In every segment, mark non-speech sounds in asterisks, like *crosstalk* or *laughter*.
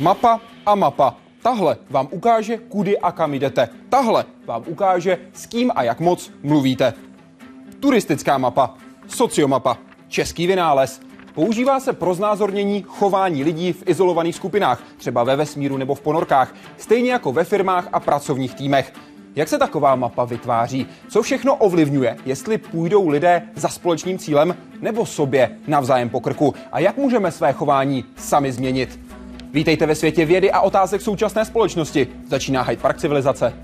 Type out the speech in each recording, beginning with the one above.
Mapa a mapa. Tahle vám ukáže, kudy a kam jdete. Tahle vám ukáže, s kým a jak moc mluvíte. Turistická mapa, sociomapa, český vynález. Používá se pro znázornění chování lidí v izolovaných skupinách, třeba ve vesmíru nebo v ponorkách, stejně jako ve firmách a pracovních týmech. Jak se taková mapa vytváří? Co všechno ovlivňuje, jestli půjdou lidé za společným cílem nebo sobě navzájem po krku? A jak můžeme své chování sami změnit? Vítejte ve světě vědy a otázek současné společnosti. Začíná Hyde Park civilizace.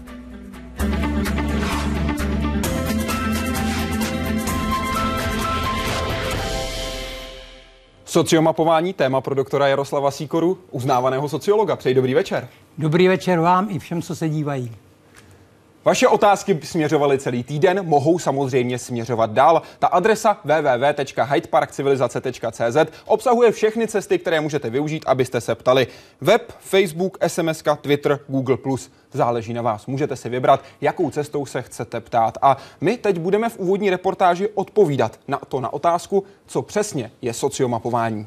Sociomapování, téma pro doktora Jaroslava Síkoru, uznávaného sociologa. Přeji dobrý večer. Dobrý večer vám i všem, co se dívají. Vaše otázky směřovaly celý týden, mohou samozřejmě směřovat dál. Ta adresa www.hydeparkcivilizace.cz obsahuje všechny cesty, které můžete využít, abyste se ptali. Web, Facebook, SMS, Twitter, Google+. Záleží na vás. Můžete si vybrat, jakou cestou se chcete ptát. A my teď budeme v úvodní reportáži odpovídat na to na otázku, co přesně je sociomapování.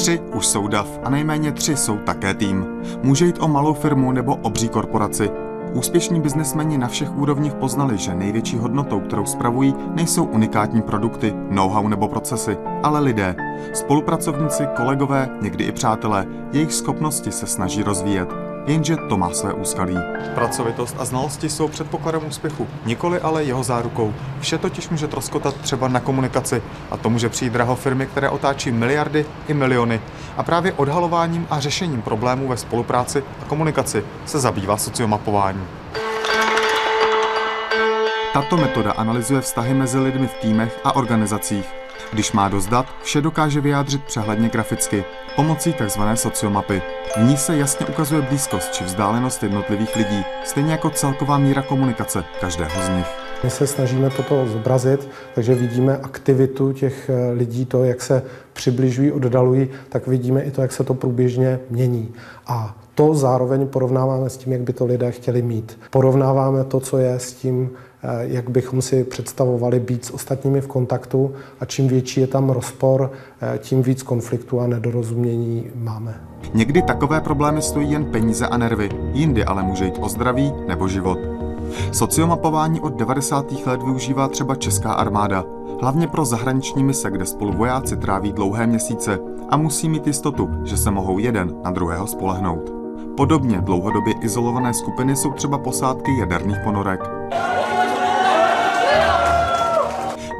Tři už jsou DAF a nejméně tři jsou také tým. Může jít o malou firmu nebo obří korporaci. Úspěšní biznesmeni na všech úrovních poznali, že největší hodnotou, kterou spravují, nejsou unikátní produkty, know-how nebo procesy, ale lidé. Spolupracovníci, kolegové, někdy i přátelé, jejich schopnosti se snaží rozvíjet. Jenže to má své úskalí. Pracovitost a znalosti jsou předpokladem úspěchu, nikoli ale jeho zárukou. Vše totiž může troskotat třeba na komunikaci a to může přijít draho firmy, které otáčí miliardy i miliony. A právě odhalováním a řešením problémů ve spolupráci a komunikaci se zabývá sociomapování. Tato metoda analyzuje vztahy mezi lidmi v týmech a organizacích. Když má dost dat, vše dokáže vyjádřit přehledně graficky, pomocí tzv. sociomapy. V ní se jasně ukazuje blízkost či vzdálenost jednotlivých lidí, stejně jako celková míra komunikace každého z nich. My se snažíme toto zobrazit, takže vidíme aktivitu těch eh, lidí, to, jak se přibližují, oddalují, tak vidíme i to, jak se to průběžně mění. A to zároveň porovnáváme s tím, jak by to lidé chtěli mít. Porovnáváme to, co je s tím, jak bychom si představovali být s ostatními v kontaktu a čím větší je tam rozpor, eh, tím víc konfliktů a nedorozumění máme. Někdy takové problémy stojí jen peníze a nervy, jindy ale může jít o zdraví nebo život. Sociomapování od 90. let využívá třeba česká armáda, hlavně pro zahraniční mise, kde spolu vojáci tráví dlouhé měsíce a musí mít jistotu, že se mohou jeden na druhého spolehnout. Podobně dlouhodobě izolované skupiny jsou třeba posádky jaderných ponorek.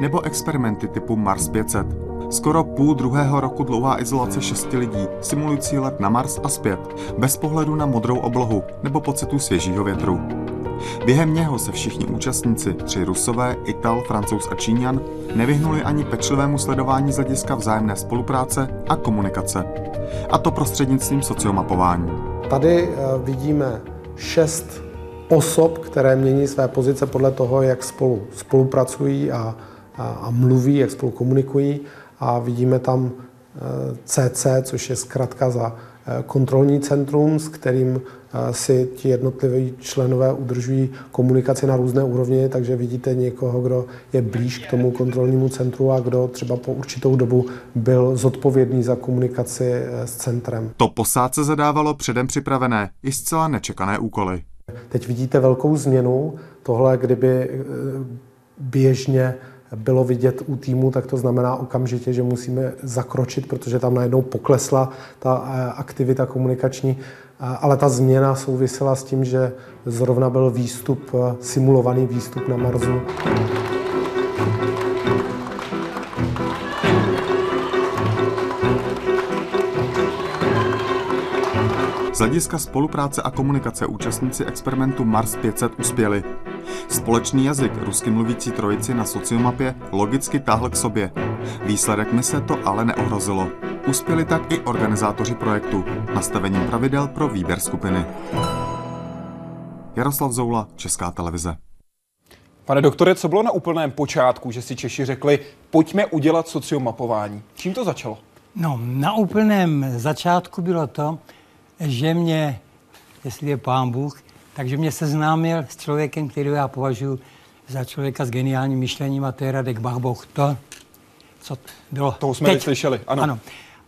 Nebo experimenty typu Mars 500. Skoro půl druhého roku dlouhá izolace šesti lidí, simulující let na Mars a zpět, bez pohledu na modrou oblohu nebo pocitu svěžího větru. Během něho se všichni účastníci, tři Rusové, Ital, Francouz a Číňan, nevyhnuli ani pečlivému sledování z hlediska vzájemné spolupráce a komunikace. A to prostřednictvím sociomapování. Tady eh, vidíme šest osob, které mění své pozice podle toho, jak spolu spolupracují a, a, mluví, jak spolu komunikují. A vidíme tam CC, eh, což je zkrátka za eh, kontrolní centrum, s kterým si ti jednotliví členové udržují komunikaci na různé úrovni, takže vidíte někoho, kdo je blíž k tomu kontrolnímu centru a kdo třeba po určitou dobu byl zodpovědný za komunikaci s centrem. To posádce zadávalo předem připravené i zcela nečekané úkoly. Teď vidíte velkou změnu. Tohle, kdyby běžně bylo vidět u týmu, tak to znamená okamžitě, že musíme zakročit, protože tam najednou poklesla ta eh, aktivita komunikační ale ta změna souvisela s tím, že zrovna byl výstup, eh, simulovaný výstup na Marsu. Hlediska spolupráce a komunikace účastníci experimentu Mars 500 uspěli. Společný jazyk rusky mluvící trojici na sociomapě logicky táhl k sobě. Výsledek mise to ale neohrozilo. Uspěli tak i organizátoři projektu nastavením pravidel pro výběr skupiny. Jaroslav Zoula, Česká televize. Pane doktore, co bylo na úplném počátku, že si Češi řekli, pojďme udělat sociomapování? Čím to začalo? No, na úplném začátku bylo to, že mě, jestli je pán Bůh, takže mě seznámil s člověkem, který já považuji za člověka s geniálním myšlením a to je Radek Bachboch. To, co bylo Toho jsme teď, slyšeli, ano. ano.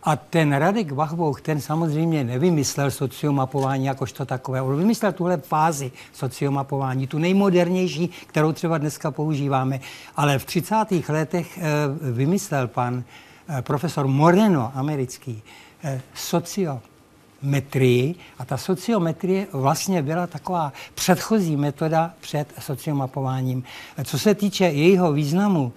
A ten Radek Vachbouch, ten samozřejmě nevymyslel sociomapování jakožto takové. On vymyslel tuhle fázi sociomapování, tu nejmodernější, kterou třeba dneska používáme. Ale v 30. letech eh, vymyslel pan eh, profesor Moreno, americký, eh, socio metrii a ta sociometrie vlastně byla taková předchozí metoda před sociomapováním. Co se týče jejího významu,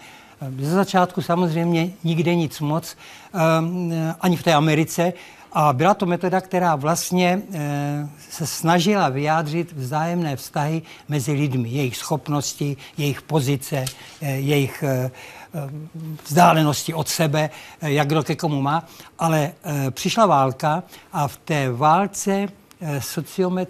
ze začátku samozřejmě nikde nic moc, ehm, ani v té Americe, a byla to metoda, která vlastně e, se snažila vyjádřit vzájemné vztahy mezi lidmi, jejich schopnosti, jejich pozice, jejich vzdálenosti od sebe, jak kdo ke komu má. Ale přišla válka a v té válce sociomet,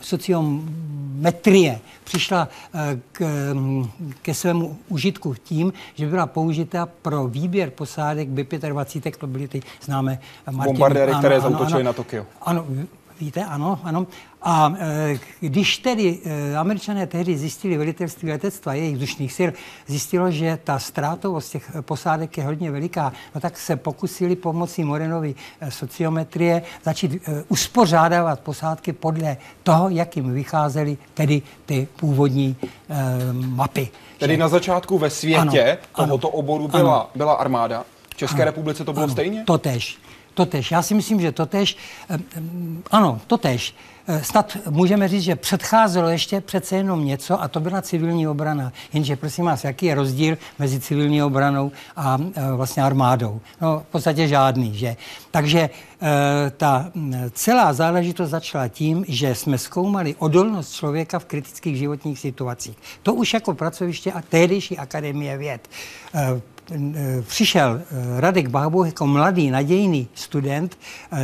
sociometrie přišla eh, k, mm, ke svému užitku tím, že byla použita pro výběr posádek B-25, to byly ty známé Martin, bombardéry, ano, které zautočily na Tokio. Ano, víte, ano, ano. A e, když tedy e, američané tehdy zjistili velitelství letectva jejich vzdušných sil, zjistilo, že ta ztrátovost těch posádek je hodně veliká, no tak se pokusili pomocí Morenovy e, sociometrie začít e, uspořádávat posádky podle toho, jak jim vycházely tedy ty původní e, mapy. Tedy že... na začátku ve světě ano, tohoto ano, oboru byla, ano. byla armáda. V České ano, republice to bylo ano, stejně? Totež. Totež. Já si myslím, že totež, ano, totež. Eh, snad můžeme říct, že předcházelo ještě přece jenom něco a to byla civilní obrana. Jenže prosím vás, jaký je rozdíl mezi civilní obranou a vlastně armádou? No v podstatě žádný, že? Takže ta celá záležitost začala tím, že jsme zkoumali odolnost člověka v kritických životních situacích. To už jako pracoviště a tehdejší akademie věd. E, přišel Radek Bahbouch jako mladý, nadějný student,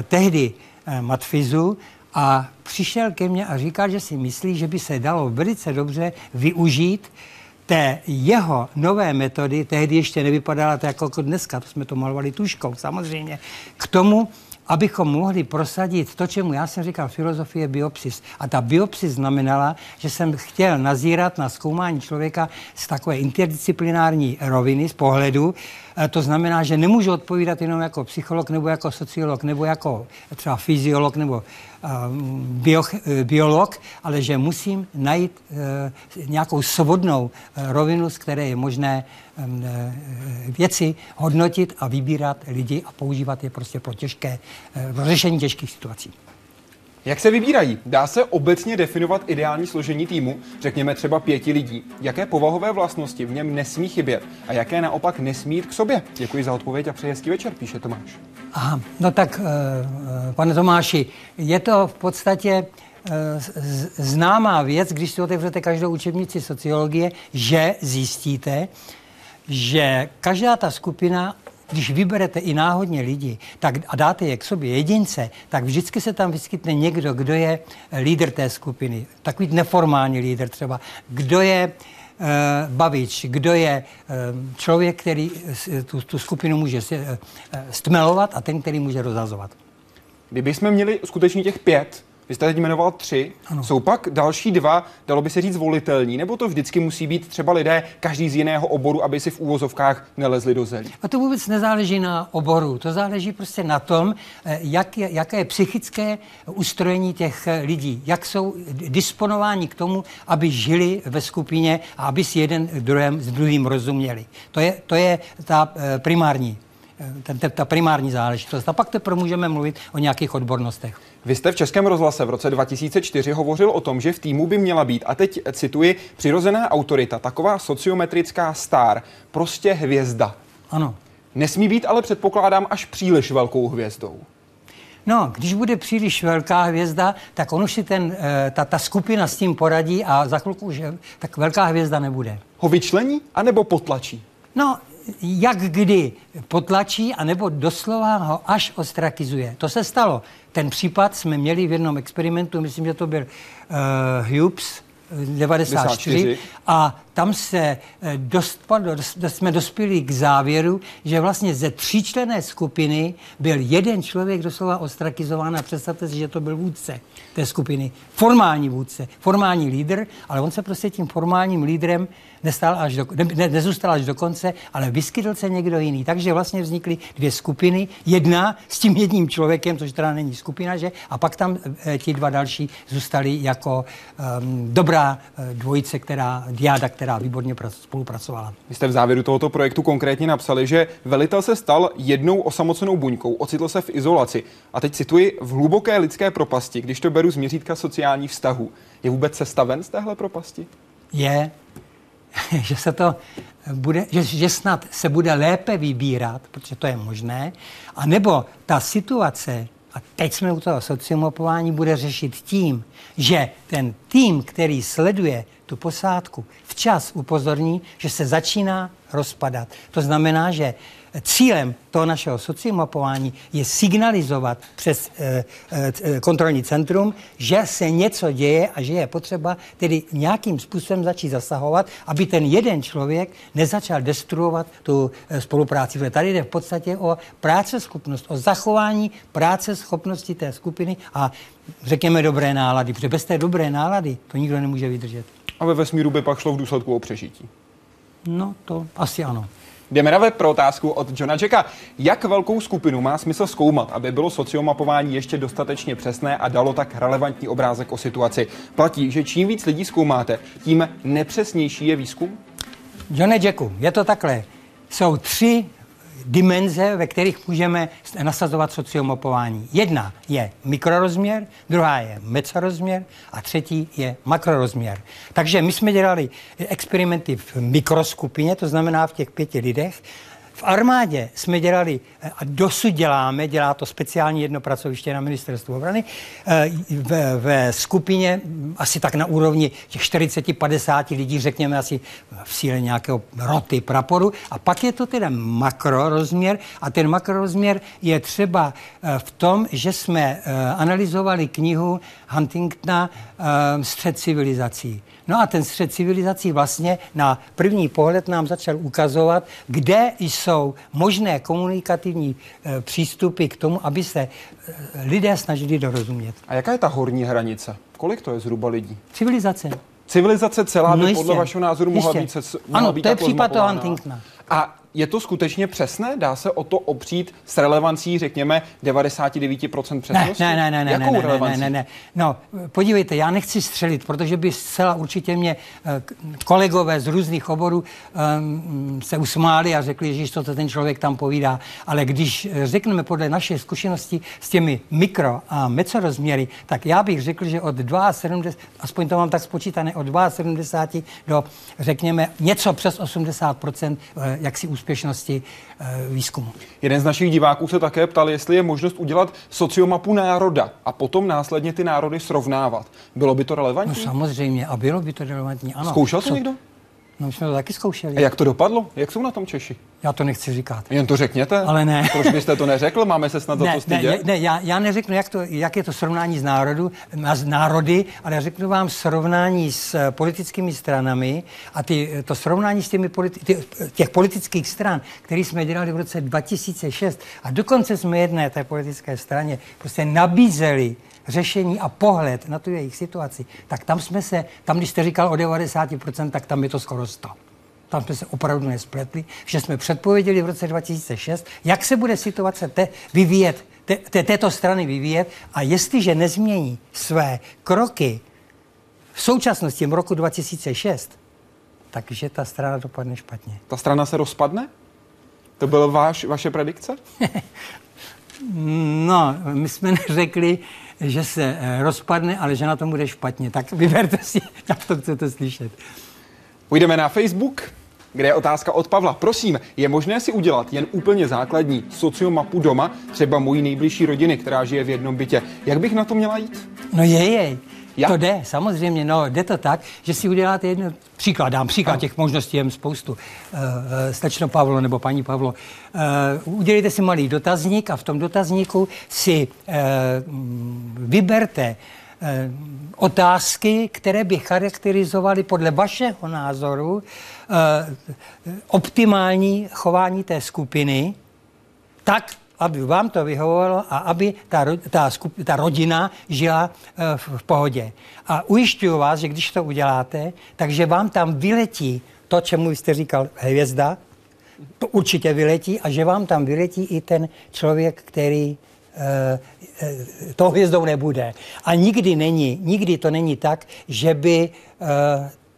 tehdy matfizu, a přišel ke mně a říkal, že si myslí, že by se dalo velice dobře využít té jeho nové metody, tehdy ještě nevypadala to jako dneska, to jsme to malovali tuškou samozřejmě, k tomu, abychom mohli prosadit to, čemu já jsem říkal filozofie biopsis. A ta biopsis znamenala, že jsem chtěl nazírat na zkoumání člověka z takové interdisciplinární roviny, z pohledu. E, to znamená, že nemůžu odpovídat jenom jako psycholog, nebo jako sociolog, nebo jako třeba fyziolog, nebo bio, biolog, ale že musím najít e, nějakou svobodnou e, rovinu, z které je možné e, věci hodnotit a vybírat lidi a používat je prostě pro těžké, pro řešení těžkých situací. Jak se vybírají? Dá se obecně definovat ideální složení týmu, řekněme třeba pěti lidí. Jaké povahové vlastnosti v něm nesmí chybět a jaké naopak nesmí jít k sobě? Děkuji za odpověď a přeji hezký večer, píše Tomáš. Aha, no tak, pane Tomáši, je to v podstatě známá věc, když si otevřete každou učebnici sociologie, že zjistíte, že každá ta skupina když vyberete i náhodně lidi tak, a dáte je k sobě jedince, tak vždycky se tam vyskytne někdo, kdo je lídr té skupiny. Takový neformální lídr třeba. Kdo je uh, bavič, kdo je uh, člověk, který tu, tu skupinu může stmelovat a ten, který může rozhazovat. Kdybychom měli skutečně těch pět vy jste teď jmenoval tři. Ano. Jsou pak další dva, dalo by se říct, volitelní, nebo to vždycky musí být třeba lidé, každý z jiného oboru, aby si v úvozovkách nelezli do zelí? A to vůbec nezáleží na oboru. To záleží prostě na tom, eh, jak je, jaké je psychické ustrojení těch eh, lidí, jak jsou disponováni k tomu, aby žili ve skupině a aby si jeden druhém, s druhým rozuměli. To je, to je ta eh, primární ten, ta primární záležitost. A pak teprve můžeme mluvit o nějakých odbornostech. Vy jste v Českém rozhlase v roce 2004 hovořil o tom, že v týmu by měla být, a teď cituji, přirozená autorita, taková sociometrická star, prostě hvězda. Ano. Nesmí být ale předpokládám až příliš velkou hvězdou. No, když bude příliš velká hvězda, tak on už si ten, eh, ta, ta skupina s tím poradí a za chvilku už tak velká hvězda nebude. Ho vyčlení anebo potlačí? No, jak kdy potlačí, anebo doslova ho až ostrakizuje. To se stalo. Ten případ jsme měli v jednom experimentu, myslím, že to byl uh, Hughes, 94. A tam se eh, dostalo, jsme dospěli k závěru, že vlastně ze tříčlené skupiny byl jeden člověk doslova ostrakizován a představte si, že to byl vůdce té skupiny. Formální vůdce, formální lídr, ale on se prostě tím formálním lídrem nestál až do, ne, ne, nezůstal až do konce, ale vyskytl se někdo jiný. Takže vlastně vznikly dvě skupiny. Jedna s tím jedním člověkem, což teda není skupina, že? A pak tam e, ti dva další zůstali jako um, dobrá e, dvojice, která, diáda, která výborně spolupracovala. Vy jste v závěru tohoto projektu konkrétně napsali, že velitel se stal jednou osamocenou buňkou, ocitl se v izolaci. A teď cituji, v hluboké lidské propasti, když to beru z měřítka sociálních vztahů. Je vůbec sestaven z téhle propasti? Je, *laughs* že se to bude, že, že snad se bude lépe vybírat, protože to je možné, a nebo ta situace, a teď jsme u toho sociomopování, bude řešit tím, že ten tým, který sleduje tu posádku, včas upozorní, že se začíná rozpadat. To znamená, že cílem toho našeho sociomapování je signalizovat přes e, e, kontrolní centrum, že se něco děje a že je potřeba tedy nějakým způsobem začít zasahovat, aby ten jeden člověk nezačal destruovat tu e, spolupráci. Protože tady jde v podstatě o práceschopnost, o zachování práce schopnosti té skupiny a řekněme dobré nálady, protože bez té dobré nálady to nikdo nemůže vydržet. A ve vesmíru by pak šlo v důsledku o přežití. No, to asi ano. Jdeme na web pro otázku od Johna Jacka. Jak velkou skupinu má smysl zkoumat, aby bylo sociomapování ještě dostatečně přesné a dalo tak relevantní obrázek o situaci? Platí, že čím víc lidí zkoumáte, tím nepřesnější je výzkum? Johne Jacku, je to takhle. Jsou tři dimenze, ve kterých můžeme nasazovat sociomapování. Jedna je mikrorozměr, druhá je mesorozměr a třetí je makrorozměr. Takže my jsme dělali experimenty v mikroskupině, to znamená v těch pěti lidech, v armádě jsme dělali, a dosud děláme, dělá to speciální jedno pracoviště na ministerstvu obrany, eh, ve, ve skupině asi tak na úrovni těch 40-50 lidí, řekněme asi v síle nějakého roty, praporu. A pak je to teda makrorozměr a ten makrorozměr je třeba eh, v tom, že jsme eh, analyzovali knihu Huntingtona Střed civilizací. No a ten střed civilizací vlastně na první pohled nám začal ukazovat, kde jsou možné komunikativní e, přístupy k tomu, aby se e, lidé snažili dorozumět. A jaká je ta horní hranice? Kolik to je zhruba lidí? Civilizace. Civilizace celá by no podle vašeho názoru mohla být, se, mohla ano, být to je případ toho Huntingtona. A je to skutečně přesné? Dá se o to opřít s relevancí, řekněme, 99% přesnosti? Ne, ne, ne, ne, Jakou ne, relevancí? ne, ne, ne. No, podívejte, já nechci střelit, protože by zcela určitě mě eh, kolegové z různých oborů um, se usmáli a řekli, že to ten člověk tam povídá. Ale když eh, řekneme podle naší zkušenosti s těmi mikro a mecorozměry, tak já bych řekl, že od 72, aspoň to mám tak spočítané, od 72 do, řekněme, něco přes 80%, jak si úspěšnosti eh, výzkumu. Jeden z našich diváků se také ptal, jestli je možnost udělat sociomapu národa a potom následně ty národy srovnávat. Bylo by to relevantní? No samozřejmě, a bylo by to relevantní, ano. Zkoušel to někdo? No, my jsme to taky zkoušeli. A jak to dopadlo? Jak jsou na tom Češi? Já to nechci říkat. Jen to řekněte. Ale ne. Proč byste to neřekl? Máme se snad ne, za to stydět? Ne, ne já, já neřeknu, jak, to, jak je to srovnání z, národu, z národy, ale já řeknu vám srovnání s eh, politickými stranami a ty, to srovnání s těmi politi- ty, těch politických stran, které jsme dělali v roce 2006 a dokonce jsme jedné té politické straně prostě nabízeli řešení a pohled na tu jejich situaci, tak tam jsme se, tam když jste říkal o 90%, tak tam je to skoro 100 tam jsme se opravdu nespletli, že jsme předpověděli v roce 2006, jak se bude situace te, vyvíjet, te, te, této strany vyvíjet a jestliže nezmění své kroky v současnosti v roku 2006, takže ta strana dopadne špatně. Ta strana se rozpadne? To byl váš, vaše predikce? *laughs* no, my jsme neřekli, že se eh, rozpadne, ale že na tom bude špatně. Tak vyberte si, *laughs* jak to chcete slyšet. Půjdeme na Facebook, kde je otázka od Pavla. Prosím, je možné si udělat jen úplně základní sociomapu doma, třeba mojí nejbližší rodiny, která žije v jednom bytě. Jak bych na to měla jít? No je, je. Jak? To jde, samozřejmě, no, jde to tak, že si uděláte jedno, příklad, dám příklad, těch možností je spoustu. Uh, Slečno Pavlo nebo paní Pavlo, uh, udělejte si malý dotazník a v tom dotazníku si uh, vyberte eh, otázky, které by charakterizovaly podle vašeho názoru eh, optimální chování té skupiny, tak, aby vám to vyhovovalo a aby ta, ta, skup, ta rodina žila eh, v, v pohodě. A ujišťuju vás, že když to uděláte, takže vám tam vyletí to, čemu jste říkal hvězda, to určitě vyletí a že vám tam vyletí i ten člověk, který e, e, to hvězdou nebude. A nikdy není, nikdy to není tak, že by e,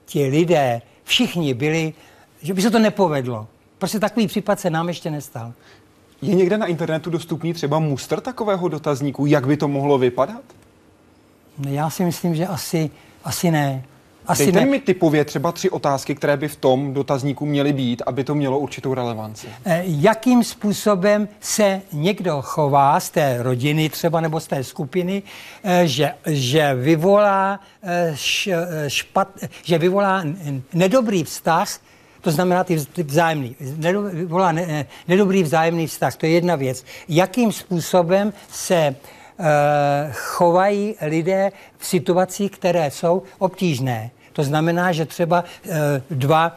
ti lidé všichni byli, že by se to nepovedlo. Prostě takový případ se nám ještě nestal. Je někde na internetu dostupný třeba mustr takového dotazníku, jak by to mohlo vypadat? Já si myslím, že asi, asi ne. Asi Dejte ne. mi typově třeba tři otázky, které by v tom dotazníku měly být, aby to mělo určitou relevanci. Eh, jakým způsobem se někdo chová z té rodiny třeba nebo z té skupiny, eh, že, že vyvolá eh, špat, že vyvolá nedobrý vztah to znamená ty vzájemný, vyvolá nedobrý vzájemný vztah, to je jedna věc. Jakým způsobem se chovají lidé v situacích, které jsou obtížné. To znamená, že třeba e, dva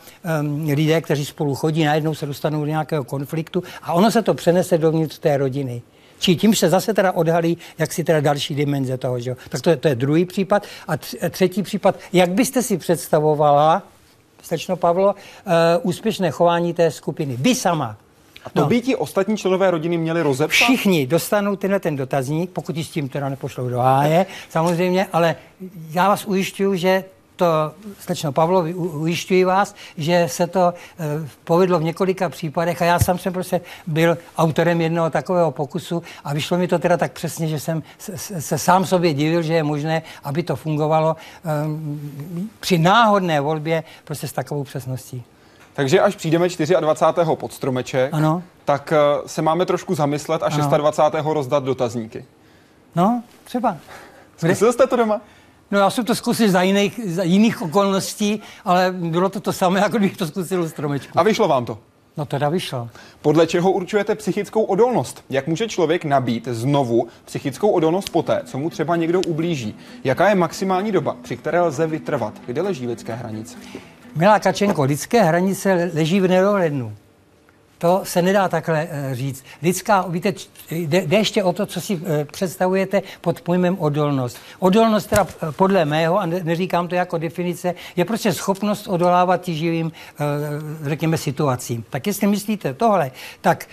e, lidé, kteří spolu chodí, najednou se dostanou do nějakého konfliktu a ono se to přenese dovnitř té rodiny. Či tím se zase teda odhalí, jak si teda další dimenze toho, že? Tak to je, to je druhý případ. A třetí případ, jak byste si představovala, slečno Pavlo, uh, úspěšné chování té skupiny? Vy sama. A to no. by ti ostatní členové rodiny měli rozepsat? Všichni dostanou tenhle ten dotazník, pokud ji s tím teda nepošlou do háje, samozřejmě, ale já vás ujišťuju, že to, slečno Pavlovi, ujišťuji vás, že se to e, povedlo v několika případech a já sám jsem prostě byl autorem jednoho takového pokusu a vyšlo mi to teda tak přesně, že jsem se, se sám sobě divil, že je možné, aby to fungovalo e, při náhodné volbě prostě s takovou přesností. Takže až přijdeme 24. pod stromeček, ano. tak e, se máme trošku zamyslet a 26. rozdat dotazníky. No, třeba. Zkusil jste to doma? No já jsem to zkusil za jiných, za jiných okolností, ale bylo to to samé, jako když to zkusil u stromečku. A vyšlo vám to? No teda vyšlo. Podle čeho určujete psychickou odolnost? Jak může člověk nabít znovu psychickou odolnost poté, co mu třeba někdo ublíží? Jaká je maximální doba, při které lze vytrvat? Kde leží lidské hranice? Milá Kačenko, lidské hranice leží v nedohlednu. To se nedá takhle uh, říct. Lidská, víte, jde, ještě o to, co si uh, představujete pod pojmem odolnost. Odolnost teda uh, podle mého, a ne, neříkám to jako definice, je prostě schopnost odolávat tíživým, řekněme, situacím. Tak jestli myslíte tohle, tak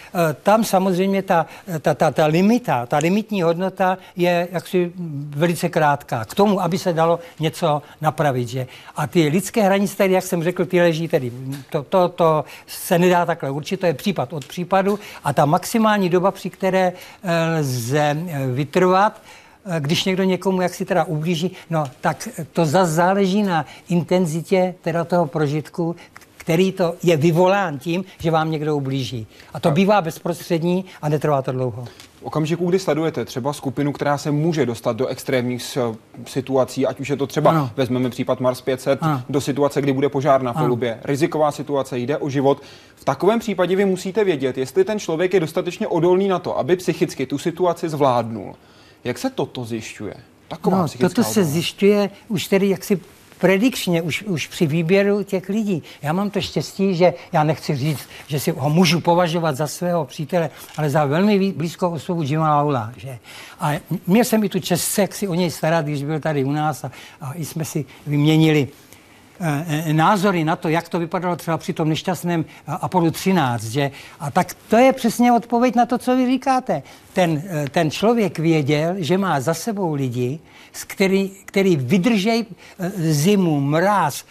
tam samozřejmě ta, ta, ta, ta limita, ta limitní hodnota je jaksi velice krátká. K tomu, aby se dalo něco napravit. Že? A ty lidské hranice, tady, jak jsem řekl, ty leží tedy, to, to, to se nedá takhle určit, to je případ od případu a ta maximální doba, při které eh, lze eh, vytrvat, eh, když někdo někomu jak si teda ublíží, no tak to zase záleží na intenzitě teda toho prožitku, který to je vyvolán tím, že vám někdo ublíží. A to bývá bezprostřední a netrvá to dlouho. V okamžiku, kdy sledujete třeba skupinu, která se může dostat do extrémních situací, ať už je to třeba, ano. vezmeme případ Mars 500, ano. do situace, kdy bude požár na polubě, riziková situace, jde o život, v takovém případě vy musíte vědět, jestli ten člověk je dostatečně odolný na to, aby psychicky tu situaci zvládnul. Jak se toto zjišťuje? Taková no, toto se zjišťuje už tedy jaksi predikčně už, už při výběru těch lidí. Já mám to štěstí, že já nechci říct, že si ho můžu považovat za svého přítele, ale za velmi blízkou osobu Jima Laula. Že? A měl jsem i tu čest jak si o něj starat, když byl tady u nás a, a jsme si vyměnili názory na to, jak to vypadalo třeba při tom nešťastném Apollo 13. Že? A tak to je přesně odpověď na to, co vy říkáte. Ten, eh, ten člověk věděl, že má za sebou lidi, který, který vydržej zimu, mráz,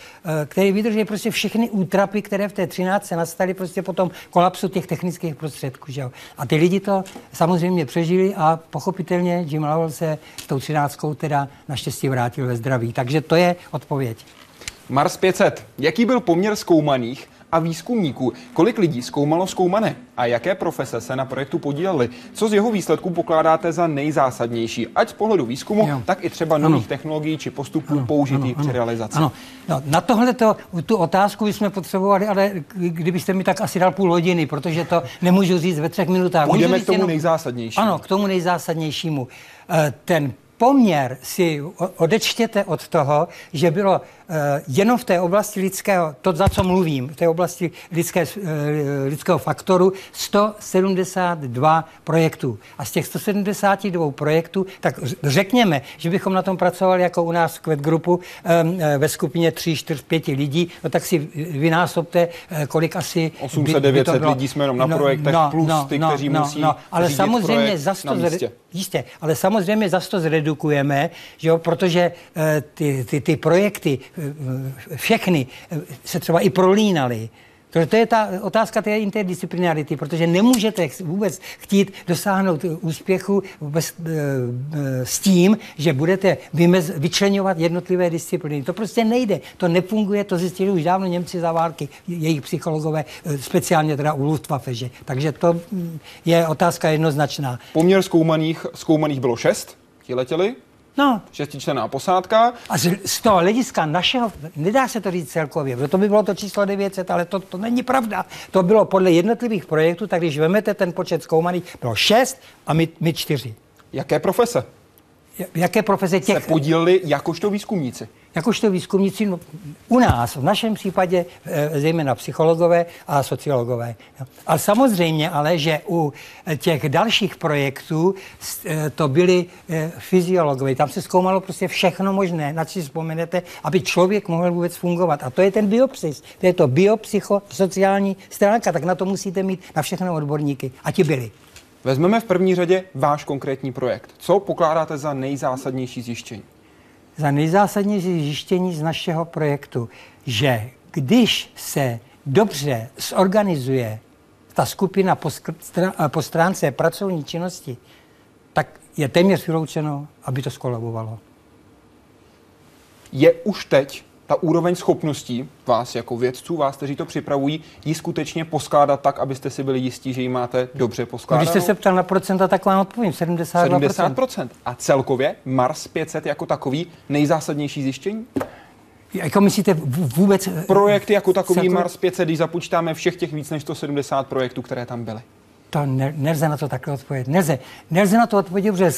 který vydržej prostě všechny útrapy, které v té 13. nastaly prostě po tom kolapsu těch technických prostředků. Že? A ty lidi to samozřejmě přežili a pochopitelně Jim Lovell se s tou 13. teda naštěstí vrátil ve zdraví. Takže to je odpověď. Mars 500. Jaký byl poměr zkoumaných a výzkumníků? Kolik lidí zkoumalo zkoumané? A jaké profese se na projektu podílely? Co z jeho výsledků pokládáte za nejzásadnější? Ať z pohledu výzkumu, jo. tak i třeba nových ano. technologií či postupů ano, použitých ano, při realizaci. Ano. No, na tohle tu otázku bychom potřebovali, ale kdybyste mi tak asi dal půl hodiny, protože to nemůžu říct ve třech minutách. Půjdeme k tomu jenom, nejzásadnějšímu. Ano, k tomu nejzásadnějšímu. Eh, ten poměr si odečtěte od toho, že bylo jenom v té oblasti lidského, to, za co mluvím, v té oblasti lidské, eh, lidského faktoru 172 projektů. A z těch 172 projektů, tak řekněme, že bychom na tom pracovali jako u nás v Kvet Grupu eh, ve skupině 3, 4, 5 lidí, no tak si vynásobte, kolik asi... 800-900 lidí jsme jenom na no, projektech, no, plus no, ty, no, kteří no, musí no, ale samozřejmě za to Jistě, ale samozřejmě za to zredukujeme, že jo, protože ty, ty, ty projekty všechny se třeba i prolínaly. To, to je ta otázka té interdisciplinarity, protože nemůžete vůbec chtít dosáhnout úspěchu bez, e, e, s tím, že budete vymez, vyčlenovat jednotlivé disciplíny. To prostě nejde, to nefunguje, to zjistili už dávno Němci za války, jejich psychologové, speciálně teda u Luftwaffe. Že? Takže to mm, je otázka jednoznačná. Poměr zkoumaných, zkoumaných bylo šest, ti letěli, No. Šestičlená posádka. A z, z toho hlediska našeho, nedá se to říct celkově, protože to by bylo to číslo 900, ale to, to není pravda. To bylo podle jednotlivých projektů, tak když vemete ten počet zkoumaných, bylo 6 a my, my 4. Jaké profese? Jaké profese těch... Se podíleli jakožto výzkumníci? Jakožto výzkumníci no, u nás, v našem případě e, zejména psychologové a sociologové. Ale samozřejmě ale, že u těch dalších projektů e, to byli e, fyziologové. Tam se zkoumalo prostě všechno možné, na co si vzpomenete, aby člověk mohl vůbec fungovat. A to je ten biopsys. To je to biopsychosociální stránka, tak na to musíte mít na všechno odborníky. A ti byli. Vezmeme v první řadě váš konkrétní projekt. Co pokládáte za nejzásadnější zjištění? Za nejzásadnější zjištění z našeho projektu, že když se dobře zorganizuje ta skupina po, po stránce pracovní činnosti, tak je téměř vyloučeno, aby to skolabovalo. Je už teď ta úroveň schopností vás jako vědců, vás, kteří to připravují, ji skutečně poskládat tak, abyste si byli jistí, že ji máte dobře poskládat. No, když jste se ptal na procenta, tak vám odpovím 72%. 70%. A celkově Mars 500 jako takový nejzásadnější zjištění? Jako myslíte vůbec... Eh, Projekty jako takový to... Mars 500, když započítáme všech těch víc než 170 projektů, které tam byly. To ne, nelze na to takhle odpovědět. Nelze, nelze na to odpovědět, protože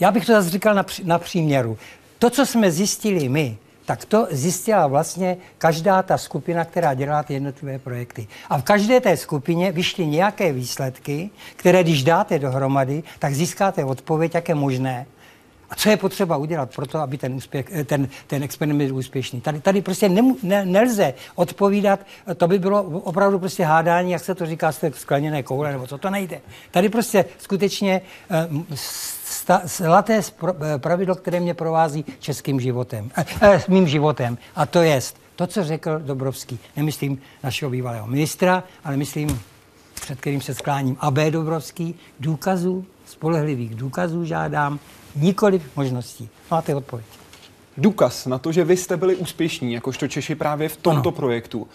já bych to zase říkal na, na příměru. To, co jsme zjistili my, tak to zjistila vlastně každá ta skupina, která dělá ty jednotlivé projekty. A v každé té skupině vyšly nějaké výsledky, které když dáte dohromady, tak získáte odpověď, jak je možné, a co je potřeba udělat pro to, aby ten, úspěch, eh, ten, ten experiment byl úspěšný? Tady, tady prostě nemu, ne, nelze odpovídat, to by bylo opravdu prostě hádání, jak se to říká, z skleněné koule, nebo co to nejde. Tady prostě skutečně uh, zlaté eh, pravidlo, které mě provází českým životem, eh, eh, mým životem. A to je to, co řekl Dobrovský. Nemyslím našeho bývalého ministra, ale myslím, před kterým se skláním, A.B. Dobrovský, důkazů, spolehlivých důkazů žádám, nikoli možností. Máte odpověď. Důkaz na to, že vy jste byli úspěšní, jakožto Češi právě v tomto ano. projektu,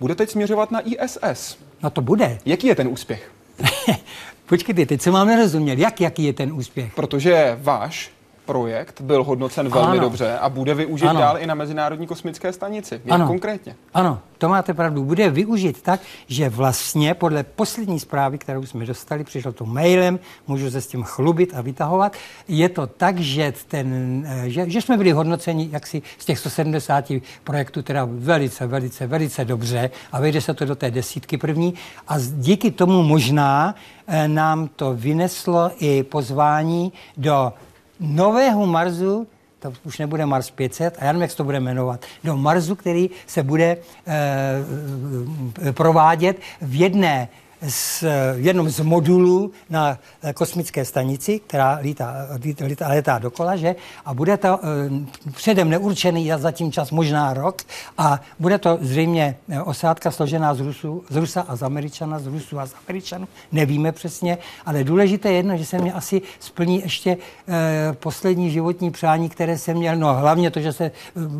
bude teď směřovat na ISS. No to bude. Jaký je ten úspěch? *laughs* Počkejte, teď jsem vám nerozuměl. Jak, jaký je ten úspěch? Protože váš projekt byl hodnocen velmi ano. dobře a bude využit ano. dál i na Mezinárodní kosmické stanici. Jak ano. konkrétně? Ano, to máte pravdu. Bude využit tak, že vlastně podle poslední zprávy, kterou jsme dostali, přišlo to mailem, můžu se s tím chlubit a vytahovat, je to tak, že, ten, eh, že, že jsme byli hodnoceni jaksi z těch 170 projektů teda velice, velice, velice dobře a vejde se to do té desítky první a díky tomu možná eh, nám to vyneslo i pozvání do nového Marsu, to už nebude Mars 500, a já nevím, jak se to bude jmenovat, do Marsu, který se bude e, provádět v jedné v jednom z modulů na eh, kosmické stanici, která lítá, lítá, letá dokola, že? A bude to uh, předem neurčený zatím čas možná rok a bude to zřejmě eh, osádka složená z, Rusu, z Rusa a z Američana, z Rusu a z Američanů, nevíme přesně, ale důležité je jedno, že se mě asi splní ještě uh, poslední životní přání, které jsem měl, no hlavně to, že se,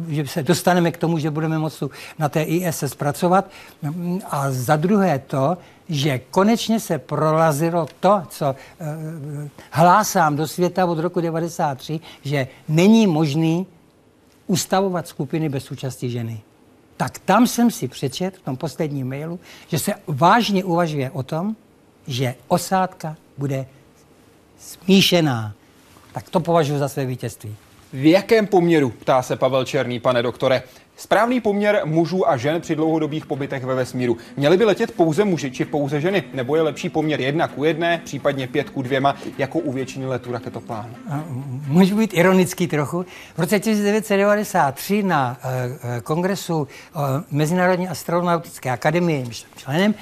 že se dostaneme k tomu, že budeme moci na té ISS pracovat. A za druhé to, že konečně se prolazilo to, co uh, hlásám do světa od roku 93, že není možný ustavovat skupiny bez účasti ženy. Tak tam jsem si přečet v tom posledním mailu, že se vážně uvažuje o tom, že osádka bude smíšená. Tak to považuji za své vítězství. V jakém poměru, ptá se Pavel Černý, pane doktore, Správný poměr mužů a žen při dlouhodobých pobytech ve vesmíru. Měli by letět pouze muži či pouze ženy? Nebo je lepší poměr jedna ku jedné, případně pět ku dvěma, jako u většiny letů raketoplánu? Můžu být ironický trochu. V roce 1993 na uh, kongresu uh, Mezinárodní astronautické akademie, členem,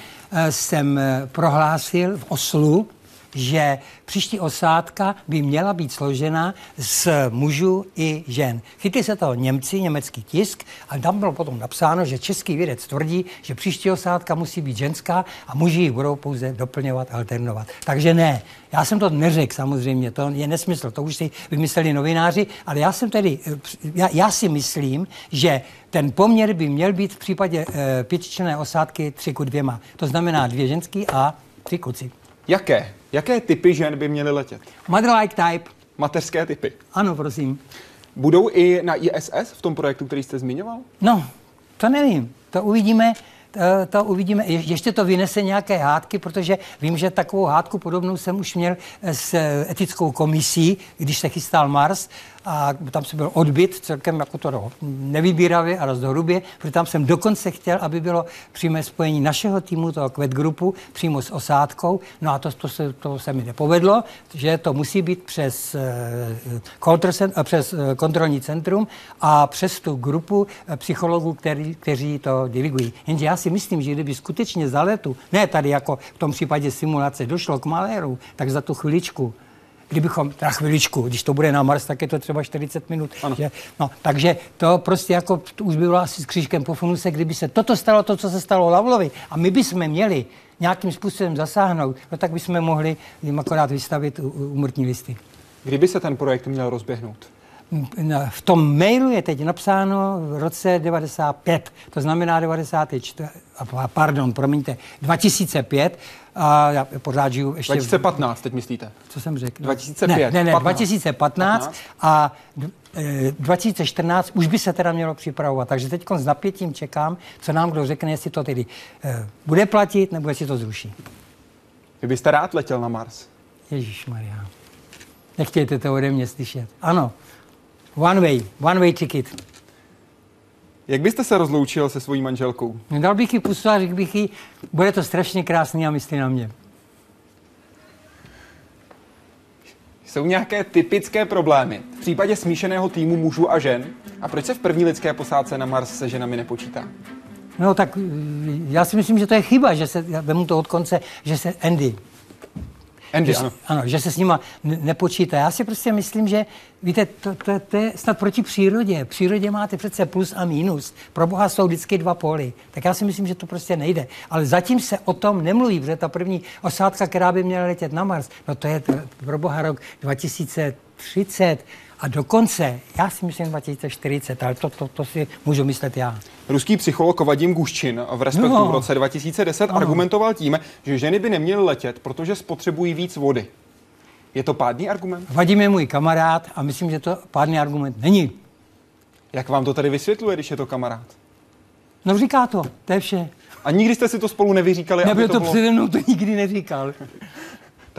jsem prohlásil v Oslu, že příští osádka by měla být složena z mužů i žen. Chytli se toho Němci, německý tisk, a tam bylo potom napsáno, že český vědec tvrdí, že příští osádka musí být ženská a muži ji budou pouze doplňovat, alternovat. Takže ne, já jsem to neřekl samozřejmě, to je nesmysl, to už si vymysleli novináři, ale já jsem tedy, já, já si myslím, že ten poměr by měl být v případě e, pětičlenné osádky tři ku dvěma. To znamená dvě ženský a tři kuci. Jaké? Jaké typy žen by měly letět? Mother-like type. Mateřské typy. Ano, prosím. Budou i na ISS v tom projektu, který jste zmiňoval? No, to nevím. To uvidíme. To, to uvidíme. Je, ještě to vynese nějaké hádky, protože vím, že takovou hádku podobnou jsem už měl s etickou komisí, když se chystal Mars a tam se byl odbyt celkem jako to nevybíravě a dost hrubě, protože tam jsem dokonce chtěl, aby bylo přímé spojení našeho týmu, toho Kvet Grupu, přímo s osádkou, no a to, to, se, to se mi nepovedlo, že to musí být přes, uh, přes kontrolní centrum a přes tu grupu psychologů, který, kteří to dirigují. Jenže já si myslím, že kdyby skutečně za letu, ne tady jako v tom případě simulace, došlo k maléru, tak za tu chviličku kdybychom, teda chviličku, když to bude na Mars, tak je to třeba 40 minut. Že? No, takže to prostě jako to už by bylo asi s křížkem po funuse, kdyby se toto stalo, to, co se stalo Lavlovi, a my bychom měli nějakým způsobem zasáhnout, no tak bychom mohli jim akorát vystavit umrtní listy. Kdyby se ten projekt měl rozběhnout? V tom mailu je teď napsáno v roce 95, to znamená 94, pardon, promiňte, 2005, a já pořád žiju ještě... 2015, v... teď myslíte? Co jsem řekl? 2005. Ne, ne, ne 15. 2015 15. a 2014 už by se teda mělo připravovat. Takže teď s napětím čekám, co nám kdo řekne, jestli to tedy eh, bude platit, nebo jestli to zruší. Vy byste rád letěl na Mars? Ježíš Maria. Nechtějte to ode mě slyšet. Ano. One way. One way ticket. Jak byste se rozloučil se svojí manželkou? Dal bych ji pusu a řekl bych jí, bude to strašně krásný a myslí na mě. Jsou nějaké typické problémy v případě smíšeného týmu mužů a žen? A proč se v první lidské posádce na Mars se ženami nepočítá? No tak já si myslím, že to je chyba, že se, já vemu to od konce, že se Andy, Andy, že, ano. ano. že se s nima nepočítá. Já si prostě myslím, že víte, to, to, to je snad proti přírodě. V přírodě máte přece plus a minus. Pro boha jsou vždycky dva póly. Tak já si myslím, že to prostě nejde. Ale zatím se o tom nemluví, protože ta první osádka, která by měla letět na Mars, no to je pro boha rok 2030. A dokonce, já si myslím 2040, ale to, to, to si můžu myslet já. Ruský psycholog Vadim Guščin v Respektu no. v roce 2010 no. argumentoval tím, že ženy by neměly letět, protože spotřebují víc vody. Je to pádný argument? Vadim je můj kamarád a myslím, že to pádný argument není. Jak vám to tady vysvětluje, když je to kamarád? No říká to, to je vše. A nikdy jste si to spolu nevyříkali? Nebyl to, to bylo... přede mnou, to nikdy neříkal.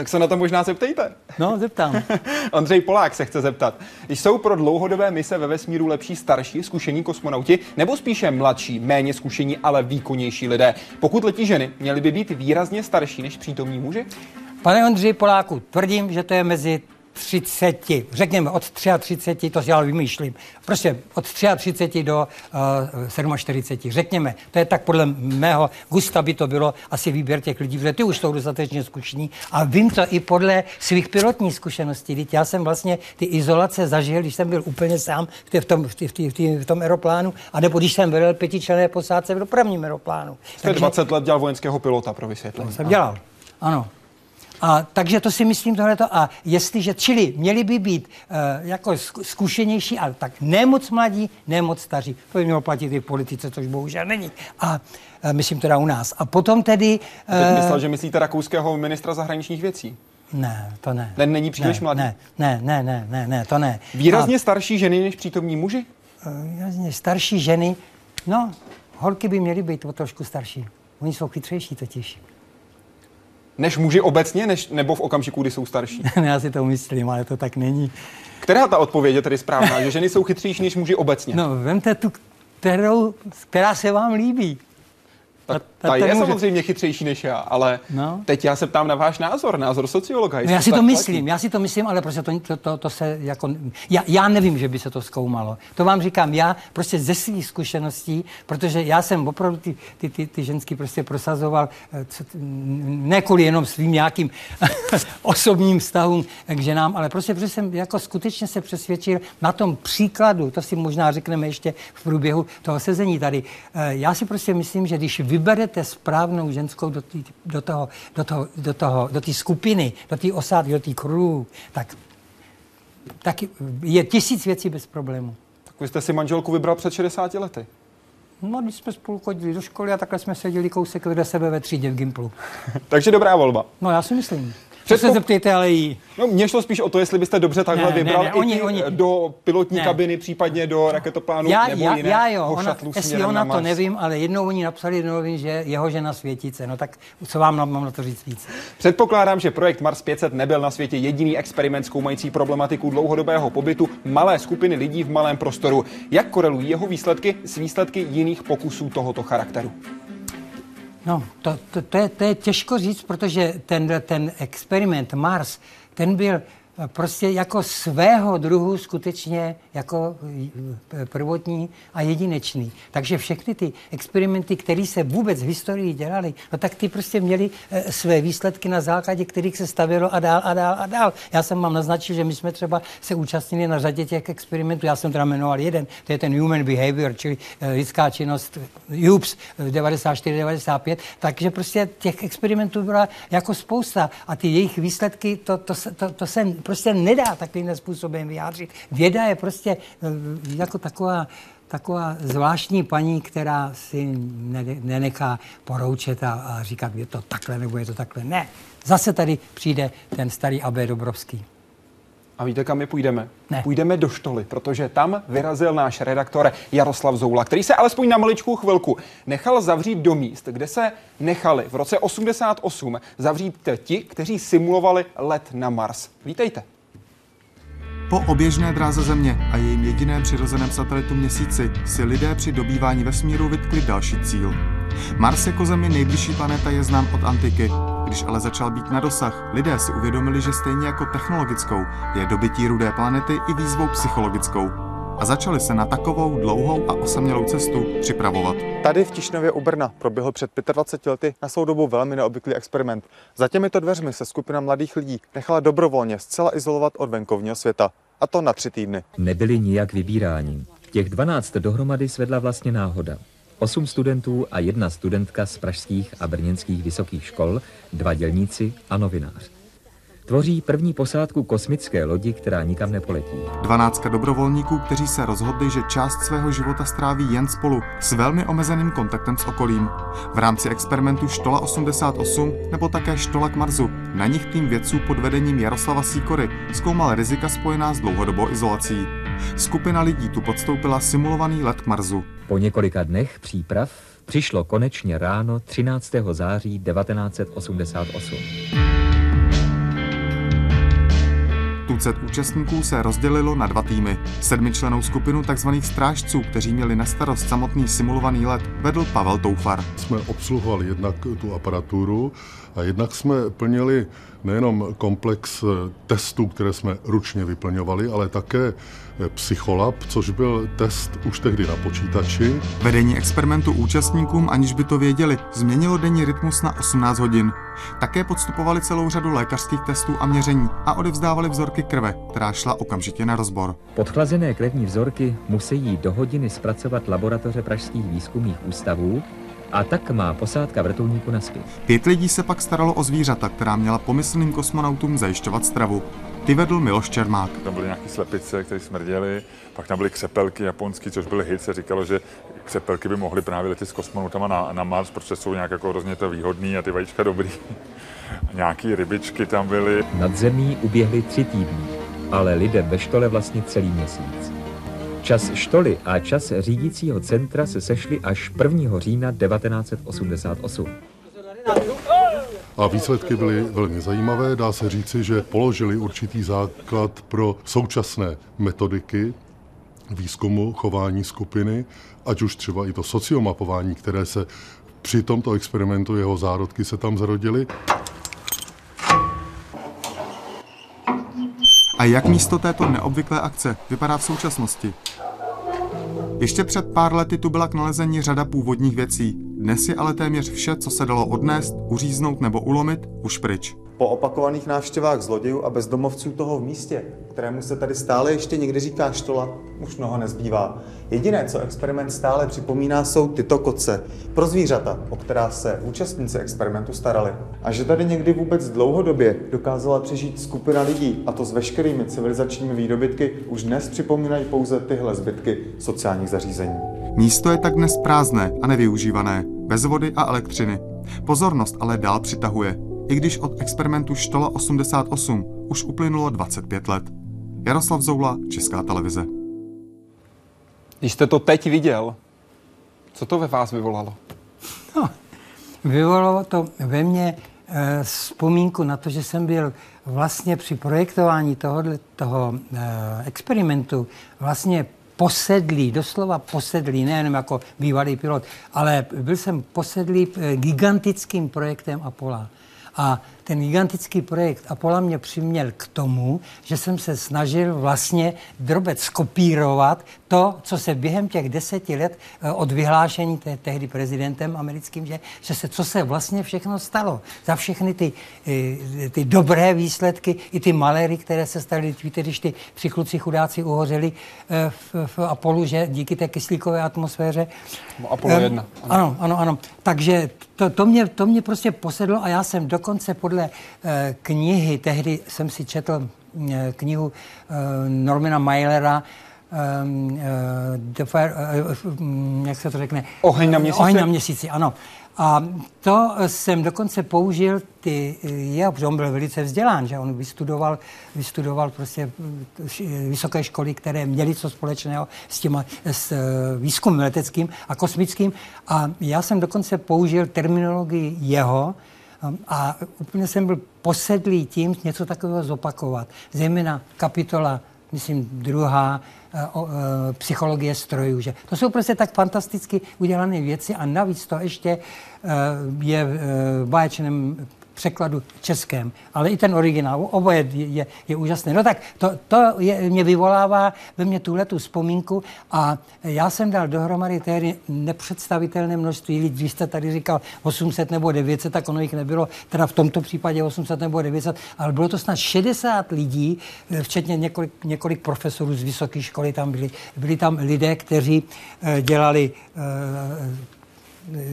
Tak se na to možná zeptejte. No, zeptám. *laughs* Ondřej Polák se chce zeptat. Jsou pro dlouhodobé mise ve vesmíru lepší starší, zkušení kosmonauti, nebo spíše mladší, méně zkušení, ale výkonnější lidé? Pokud letí ženy, měly by být výrazně starší než přítomní muži? Pane Ondřej Poláku, tvrdím, že to je mezi 30, řekněme od 33, to si ale vymýšlím, prostě od 33 do uh, 47, řekněme. To je tak podle mého gusta by to bylo asi výběr těch lidí, protože ty už jsou dostatečně zkušení a vím to i podle svých pilotních zkušeností. Víte, já jsem vlastně ty izolace zažil, když jsem byl úplně sám v, tom, v, v, v, v tom aeroplánu, a nebo když jsem vedl pětičlenné posádce v dopravním aeroplánu. Jste 20 let dělal vojenského pilota pro vysvětlení. To jsem dělal, ano. A, takže to si myslím tohleto. A jestliže, čili měli by být uh, jako zkušenější, ale tak nemoc mladí, nemoc staří. To by mělo platit i v politice, což bohužel není. A uh, myslím teda u nás. A potom tedy... Uh, Teď myslel, že myslíte rakouského ministra zahraničních věcí. Ne, to ne. Ne, není příliš ne, mladý? Ne, ne, ne, ne, ne, ne, to ne. Výrazně a, starší ženy než přítomní muži? Výrazně starší ženy, no, holky by měly být o trošku starší. Oni jsou chytřejší totiž. Než muži obecně, než, nebo v okamžiku, kdy jsou starší? *laughs* Já si to myslím, ale to tak není. Která ta odpověď je tedy správná, že ženy jsou chytřejší než muži obecně? No, vemte tu, kterou, která se vám líbí. Tak ta, ta je samozřejmě chytřejší než já, ale no. teď já se ptám na váš názor, názor sociologa. No já si to myslím, platí. já si to myslím, ale prostě to, to, to, to se jako, já, já nevím, že by se to zkoumalo. To vám říkám já prostě ze svých zkušeností, protože já jsem opravdu ty, ty, ty, ty ženský prostě prosazoval, eh, co, ne kvůli jenom svým nějakým *laughs* osobním vztahům k ženám, ale prostě, protože jsem jako skutečně se přesvědčil na tom příkladu, to si možná řekneme ještě v průběhu toho sezení tady. Eh, já si prostě myslím, že když vyberete správnou ženskou do, tý, do toho, do toho, do toho, do té skupiny, do té osádky, do té crew, tak, tak je tisíc věcí bez problému. Tak vy jste si manželku vybral před 60 lety. No, když jsme spolu chodili do školy a takhle jsme seděli kousek vedle sebe ve třídě v Gimplu. *laughs* Takže dobrá volba. No, já si myslím. Předpo... se zeptejte, ale jí. No, mě šlo spíš o to, jestli byste dobře takhle ne, vybral ne, ne, oni, i oni... do pilotní ne. kabiny, případně do raketoplánu já, nebo já, jiné já jo, ona, jestli ona to nevím, ale jednou oni napsali do novin, že jeho žena světice. No tak co vám mám na to říct víc? Předpokládám, že projekt Mars 500 nebyl na světě jediný experiment zkoumající problematiku dlouhodobého pobytu malé skupiny lidí v malém prostoru. Jak korelují jeho výsledky s výsledky jiných pokusů tohoto charakteru? No, to, to, to, je, to je těžko říct, protože ten, ten experiment Mars, ten byl prostě jako svého druhu skutečně jako eh, prvotní a jedinečný. Takže všechny ty experimenty, které se vůbec v historii dělaly, no tak ty prostě měly eh, své výsledky na základě kterých se stavělo a dál a dál a dál. Já jsem vám naznačil, že my jsme třeba se účastnili na řadě těch experimentů, já jsem teda jmenoval jeden, to je ten human behavior, čili eh, lidská činnost, UPS 94-95, takže prostě těch experimentů byla jako spousta a ty jejich výsledky, to, to, to, to se prostě nedá takovým způsobem vyjádřit. Věda je prostě eh, jako taková taková zvláštní paní, která si nenechá poroučet a, a říkat, je to takhle nebo je to takhle. Ne, zase tady přijde ten starý AB Dobrovský. A víte, kam my půjdeme? Ne. Půjdeme do štoly, protože tam vyrazil náš redaktor Jaroslav Zoula, který se alespoň na maličkou chvilku nechal zavřít do míst, kde se nechali v roce 88 zavřít ti, kteří simulovali let na Mars. Vítejte. Po oběžné dráze Země a jejím jediném přirozeném satelitu Měsíci si lidé při dobývání vesmíru vytkli další cíl. Mars jako Zemi nejbližší planeta je znám od antiky. Když ale začal být na dosah, lidé si uvědomili, že stejně jako technologickou je dobytí rudé planety i výzvou psychologickou. A začali se na takovou dlouhou a osamělou cestu připravovat. Tady v Tišnově u Brna proběhl před 25 lety na svou dobu velmi neobvyklý experiment. Za těmito dveřmi se skupina mladých lidí nechala dobrovolně zcela izolovat od venkovního světa. A to na tři týdny. Nebyli nijak vybíráni. Těch 12 dohromady svedla vlastně náhoda. Osm studentů a jedna studentka z pražských a brněnských vysokých škol, dva dělníci a novinář. Tvoří první posádku kosmické lodi, která nikam nepoletí. Dvanáctka dobrovolníků, kteří se rozhodli, že část svého života stráví jen spolu, s velmi omezeným kontaktem s okolím. V rámci experimentu Štola 88 nebo také Štola k Marsu na nich tým vědců pod vedením Jaroslava Síkory zkoumal rizika spojená s dlouhodobou izolací. Skupina lidí tu podstoupila simulovaný let k Marsu. Po několika dnech příprav přišlo konečně ráno 13. září 1988. Tucet účastníků se rozdělilo na dva týmy. Sedmičlenou skupinu tzv. strážců, kteří měli na starost samotný simulovaný let, vedl Pavel Toufar. Jsme obsluhovali jednak tu aparaturu a jednak jsme plnili nejenom komplex testů, které jsme ručně vyplňovali, ale také Psycholab, což byl test už tehdy na počítači. Vedení experimentu účastníkům, aniž by to věděli, změnilo denní rytmus na 18 hodin. Také podstupovali celou řadu lékařských testů a měření a odevzdávali vzorky krve, která šla okamžitě na rozbor. Podchlazené krevní vzorky musí do hodiny zpracovat laboratoře pražských výzkumných ústavů, a tak má posádka vrtulníku naspět. Pět lidí se pak staralo o zvířata, která měla pomyslným kosmonautům zajišťovat stravu. Ty vedl Miloš Čermák. Tam byly nějaké slepice, které smrděly, pak tam byly křepelky japonský, což byl hit, se říkalo, že křepelky by mohly právě letět s kosmonautama na, na Mars, protože jsou nějak jako hrozně to výhodný a ty vajíčka dobrý. A *laughs* nějaký rybičky tam byly. Nad zemí uběhly tři týdny, ale lidé ve štole vlastně celý měsíc. Čas štoly a čas řídícího centra se sešli až 1. října 1988. a výsledky byly velmi zajímavé. Dá se říci, že položili určitý základ pro současné metodiky výzkumu chování skupiny, ať už třeba i to sociomapování, které se při tomto experimentu jeho zárodky se tam zrodily. A jak místo této neobvyklé akce vypadá v současnosti? Ještě před pár lety tu byla k nalezení řada původních věcí. Dnes je ale téměř vše, co se dalo odnést, uříznout nebo ulomit, už pryč. Po opakovaných návštěvách zlodějů a bezdomovců toho v místě, kterému se tady stále ještě někdy říká štola, už mnoho nezbývá. Jediné, co experiment stále připomíná, jsou tyto koce pro zvířata, o která se účastníci experimentu starali. A že tady někdy vůbec dlouhodobě dokázala přežít skupina lidí, a to s veškerými civilizačními výdobytky, už dnes připomínají pouze tyhle zbytky sociálních zařízení. Místo je tak dnes prázdné a nevyužívané, bez vody a elektřiny. Pozornost ale dál přitahuje, i když od experimentu Štola 88 už uplynulo 25 let. Jaroslav Zoula, Česká televize. Když jste to teď viděl, co to ve vás vyvolalo? No, vyvolalo to ve mně e, vzpomínku na to, že jsem byl vlastně při projektování tohohle, toho e, experimentu vlastně posedlý, doslova posedlý, nejenom jako bývalý pilot, ale byl jsem posedlý eh, gigantickým projektem Apollo. A ten gigantický projekt Apollo mě přiměl k tomu, že jsem se snažil vlastně drobec skopírovat to, co se během těch deseti let eh, od vyhlášení te, tehdy prezidentem americkým, že, že se, co se vlastně všechno stalo. Za všechny ty, eh, ty dobré výsledky, i ty maléry, které se staly, víte, když ty tři kluci chudáci uhořeli eh, v, v Apollo, že díky té kyslíkové atmosféře. Apollo 1. Ano, ano, ano. Takže to, to, mě, to mě prostě posedlo a já jsem dokonce podle eh, knihy, tehdy jsem si četl eh, knihu eh, Normina Mailera, uh, fire, uh, jak se to řekne? Oheň na měsíci. Oheň na měsíci, ano. A to jsem dokonce použil ty, je, protože on byl velice vzdělán, že on vystudoval, vystudoval prostě vysoké školy, které měly co společného s, těma, s výzkumem leteckým a kosmickým. A já jsem dokonce použil terminologii jeho, a úplně jsem byl posedlý tím něco takového zopakovat. Zejména kapitola, myslím, druhá, Eh, o, e, psychologie strojů. Že? To jsou prostě tak fantasticky udělané věci a navíc to ještě e, je v báječném překladu českém, ale i ten originál, oboje je, je, je úžasné. No tak to, to je, mě vyvolává ve mně tuhle tu vzpomínku a já jsem dal dohromady tehdy nepředstavitelné množství lidí. Když jste tady říkal 800 nebo 900, tak ono jich nebylo, teda v tomto případě 800 nebo 900, ale bylo to snad 60 lidí, včetně několik, několik profesorů z vysoké školy tam byli. Byli tam lidé, kteří eh, dělali eh,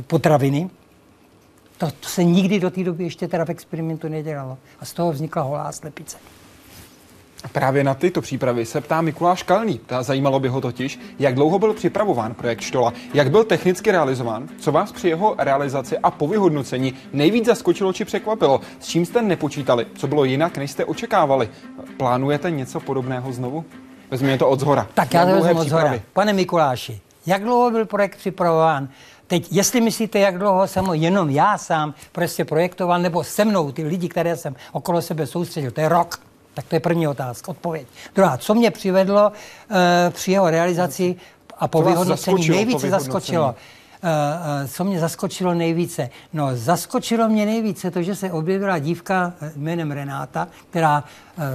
potraviny, to, to se nikdy do té doby ještě teda v experimentu nedělalo. A z toho vznikla holá slepice. A právě na tyto přípravy se ptá Mikuláš Kalný. Ta zajímalo by ho totiž, jak dlouho byl připravován projekt Štola, jak byl technicky realizován, co vás při jeho realizaci a po vyhodnocení nejvíc zaskočilo či překvapilo, s čím jste nepočítali, co bylo jinak, než jste očekávali. Plánujete něco podobného znovu? Vezměme to od zhora. Tak já to vezmu od zhora. Pane Mikuláši, jak dlouho byl projekt připravován? Teď, jestli myslíte, jak dlouho jsem jenom já sám prostě projektoval, nebo se mnou ty lidi, které jsem okolo sebe soustředil, to je rok. Tak to je první otázka, odpověď. Druhá, co mě přivedlo uh, při jeho realizaci a po vyhodnocení nejvíce zaskočilo? Uh, co mě zaskočilo nejvíce? No, zaskočilo mě nejvíce to, že se objevila dívka jménem Renáta, která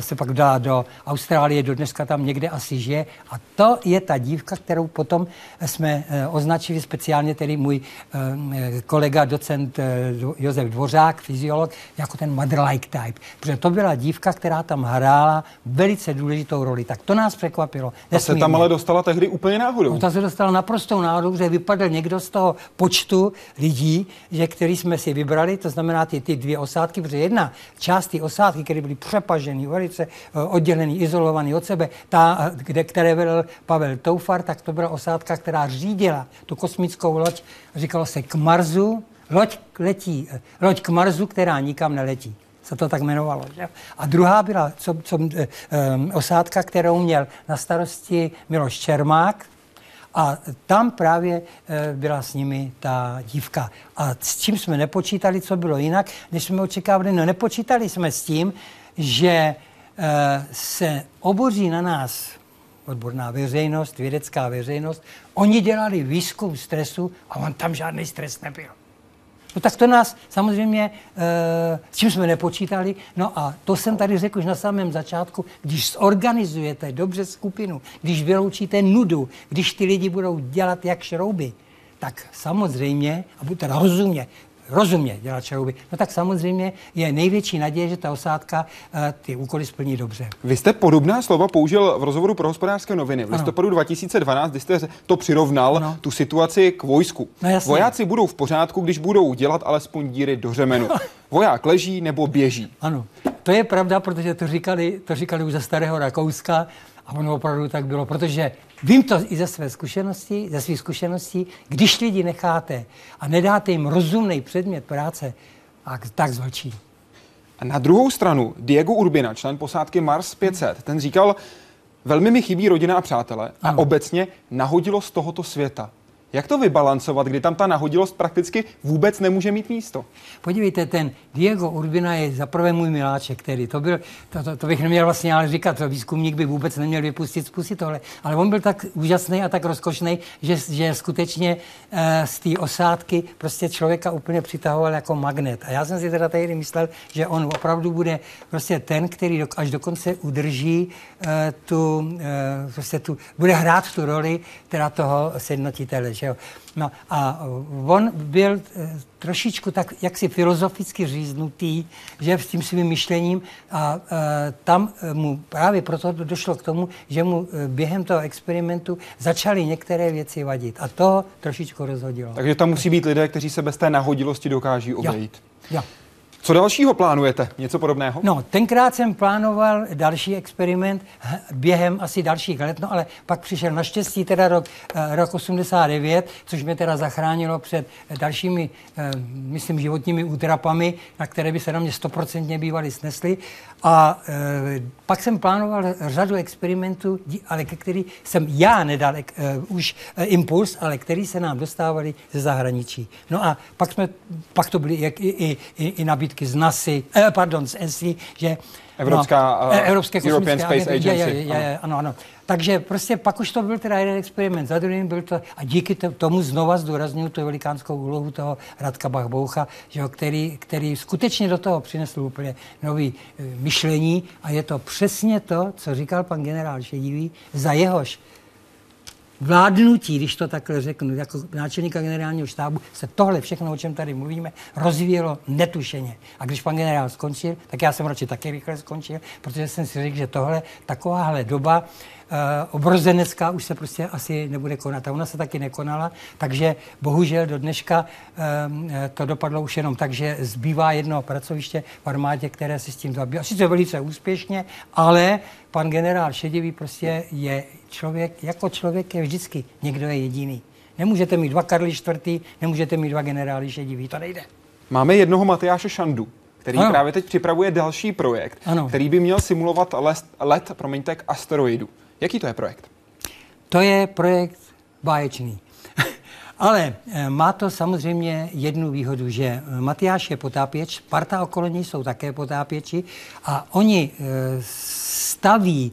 se pak dala do Austrálie, do dneska tam někde asi žije. A to je ta dívka, kterou potom jsme eh, označili speciálně tedy můj eh, kolega, docent Josef Dvořák, fyziolog, jako ten mother-like type. Protože to byla dívka, která tam hrála velice důležitou roli. Tak to nás překvapilo. Ta se tam ale dostala tehdy úplně náhodou. No, ta se dostala naprostou náhodou, že vypadl někdo z toho počtu lidí, že který jsme si vybrali, to znamená ty, ty dvě osádky, protože jedna část ty osádky, které byly přepažený, velice eh, oddělený, izolovaný od sebe, ta, eh, kde, které vedl Pavel Toufar, tak to byla osádka, která řídila tu kosmickou loď, říkalo se k Marsu, loď letí, eh, loď k Marsu, která nikam neletí se to tak jmenovalo. Že? A druhá byla co, co, um, osádka, kterou měl na starosti Miloš Čermák A tam právě byla s nimi ta dívka. A s čím jsme nepočítali, co bylo jinak, než jsme očekávali, no nepočítali jsme s tím, že e, se oboří na nás odborná veřejnost, vědecká veřejnost. Oni dělali výzkum stresu a on tam žádný stres nebyl. No tak to nás samozřejmě, e, s čím jsme nepočítali, no a to jsem tady řekl už na samém začátku, když zorganizujete dobře skupinu, když vyloučíte nudu, když ty lidi budou dělat jak šrouby, tak samozřejmě, a buďte rozumně, rozumně dělat šrouby, no tak samozřejmě je největší naděje, že ta osádka uh, ty úkoly splní dobře. Vy jste podobná slova použil v rozhovoru pro hospodářské noviny v listopadu 2012, kdy jste to přirovnal, ano. tu situaci k vojsku. No jasně. Vojáci budou v pořádku, když budou dělat alespoň díry do řemenu. *laughs* Voják leží nebo běží. Ano, to je pravda, protože to říkali, to říkali už za starého Rakouska a ono opravdu tak bylo, protože vím to i ze své zkušenosti, ze svých zkušeností, když lidi necháte a nedáte jim rozumný předmět práce, tak, tak zvlčí. A na druhou stranu Diego Urbina, člen posádky Mars 500, ten říkal, velmi mi chybí rodina a přátelé a Ano. obecně nahodilo z tohoto světa. Jak to vybalancovat, kdy tam ta nahodilost prakticky vůbec nemůže mít místo? Podívejte, ten Diego Urbina je za prvé můj miláček, který to byl, to, to, to bych neměl vlastně ale říkat, to výzkumník by vůbec neměl vypustit zkusit tohle, ale on byl tak úžasný a tak rozkošný, že, že skutečně uh, z té osádky prostě člověka úplně přitahoval jako magnet. A já jsem si teda tehdy myslel, že on opravdu bude prostě ten, který do, až dokonce udrží uh, tu, uh, prostě tu, bude hrát tu roli teda toho sjednotitele, že jo. No a on byl eh, trošičku tak jaksi filozoficky říznutý, že s tím svým myšlením a e, tam eh, mu právě proto došlo k tomu, že mu eh, během toho experimentu začaly některé věci vadit a to trošičku rozhodilo. Takže tam musí být lidé, kteří se bez té nahodilosti dokáží obejít. Jo. Co dalšího plánujete? Něco podobného? No, tenkrát jsem plánoval další experiment během asi dalších let, no ale pak přišel naštěstí teda rok, eh, rok 89, což mě teda zachránilo před dalšími, eh, myslím, životními útrapami, na které by se na mě stoprocentně bývaly snesly. A eh, pak jsem plánoval řadu experimentů, ale ke který jsem já nedal eh, už eh, impuls, ale který se nám dostávali ze zahraničí. No a pak, jsme, pak to byly jak, i, i, i, i nabídky z NASY, eh, pardon, z ENSI, že Evropská, no, eh, Evropské European kosmické Space je, Agency, je, je, je, ano, ano. Takže prostě pak už to byl teda jeden experiment. Za druhým, byl to, a díky to- tomu znova zdůraznuju tu velikánskou úlohu toho Radka Bach-Boucha, že jo, který, který skutečně do toho přinesl úplně nový eh, myšlení a je to přesně to, co říkal pan generál Šedivý, za jehož vládnutí, když to takhle řeknu, jako náčelníka generálního štábu, se tohle všechno, o čem tady mluvíme, rozvíjelo netušeně. A když pan generál skončil, tak já jsem radši taky rychle skončil, protože jsem si řekl, že tohle, takováhle doba uh, obrozenecká už se prostě asi nebude konat. A ona se taky nekonala, takže bohužel do dneška um, to dopadlo už jenom tak, že zbývá jedno pracoviště v armádě, které se s tím zabývá. Sice velice úspěšně, ale pan generál Šedivý prostě je člověk, jako člověk je vždycky, někdo je jediný. Nemůžete mít dva Karly čtvrtý, nemůžete mít dva generály Šedivý, to nejde. Máme jednoho Matyáše Šandu, který Ano. právě teď připravuje další projekt, Ano. který by měl simulovat let, let promiňte, k asteroidu. Jaký to je projekt? To je projekt báječný. *laughs* Ale eh, má to samozřejmě jednu výhodu, že eh, Matyáš je potápěč, parta okolo jsou také potápěči a oni eh, staví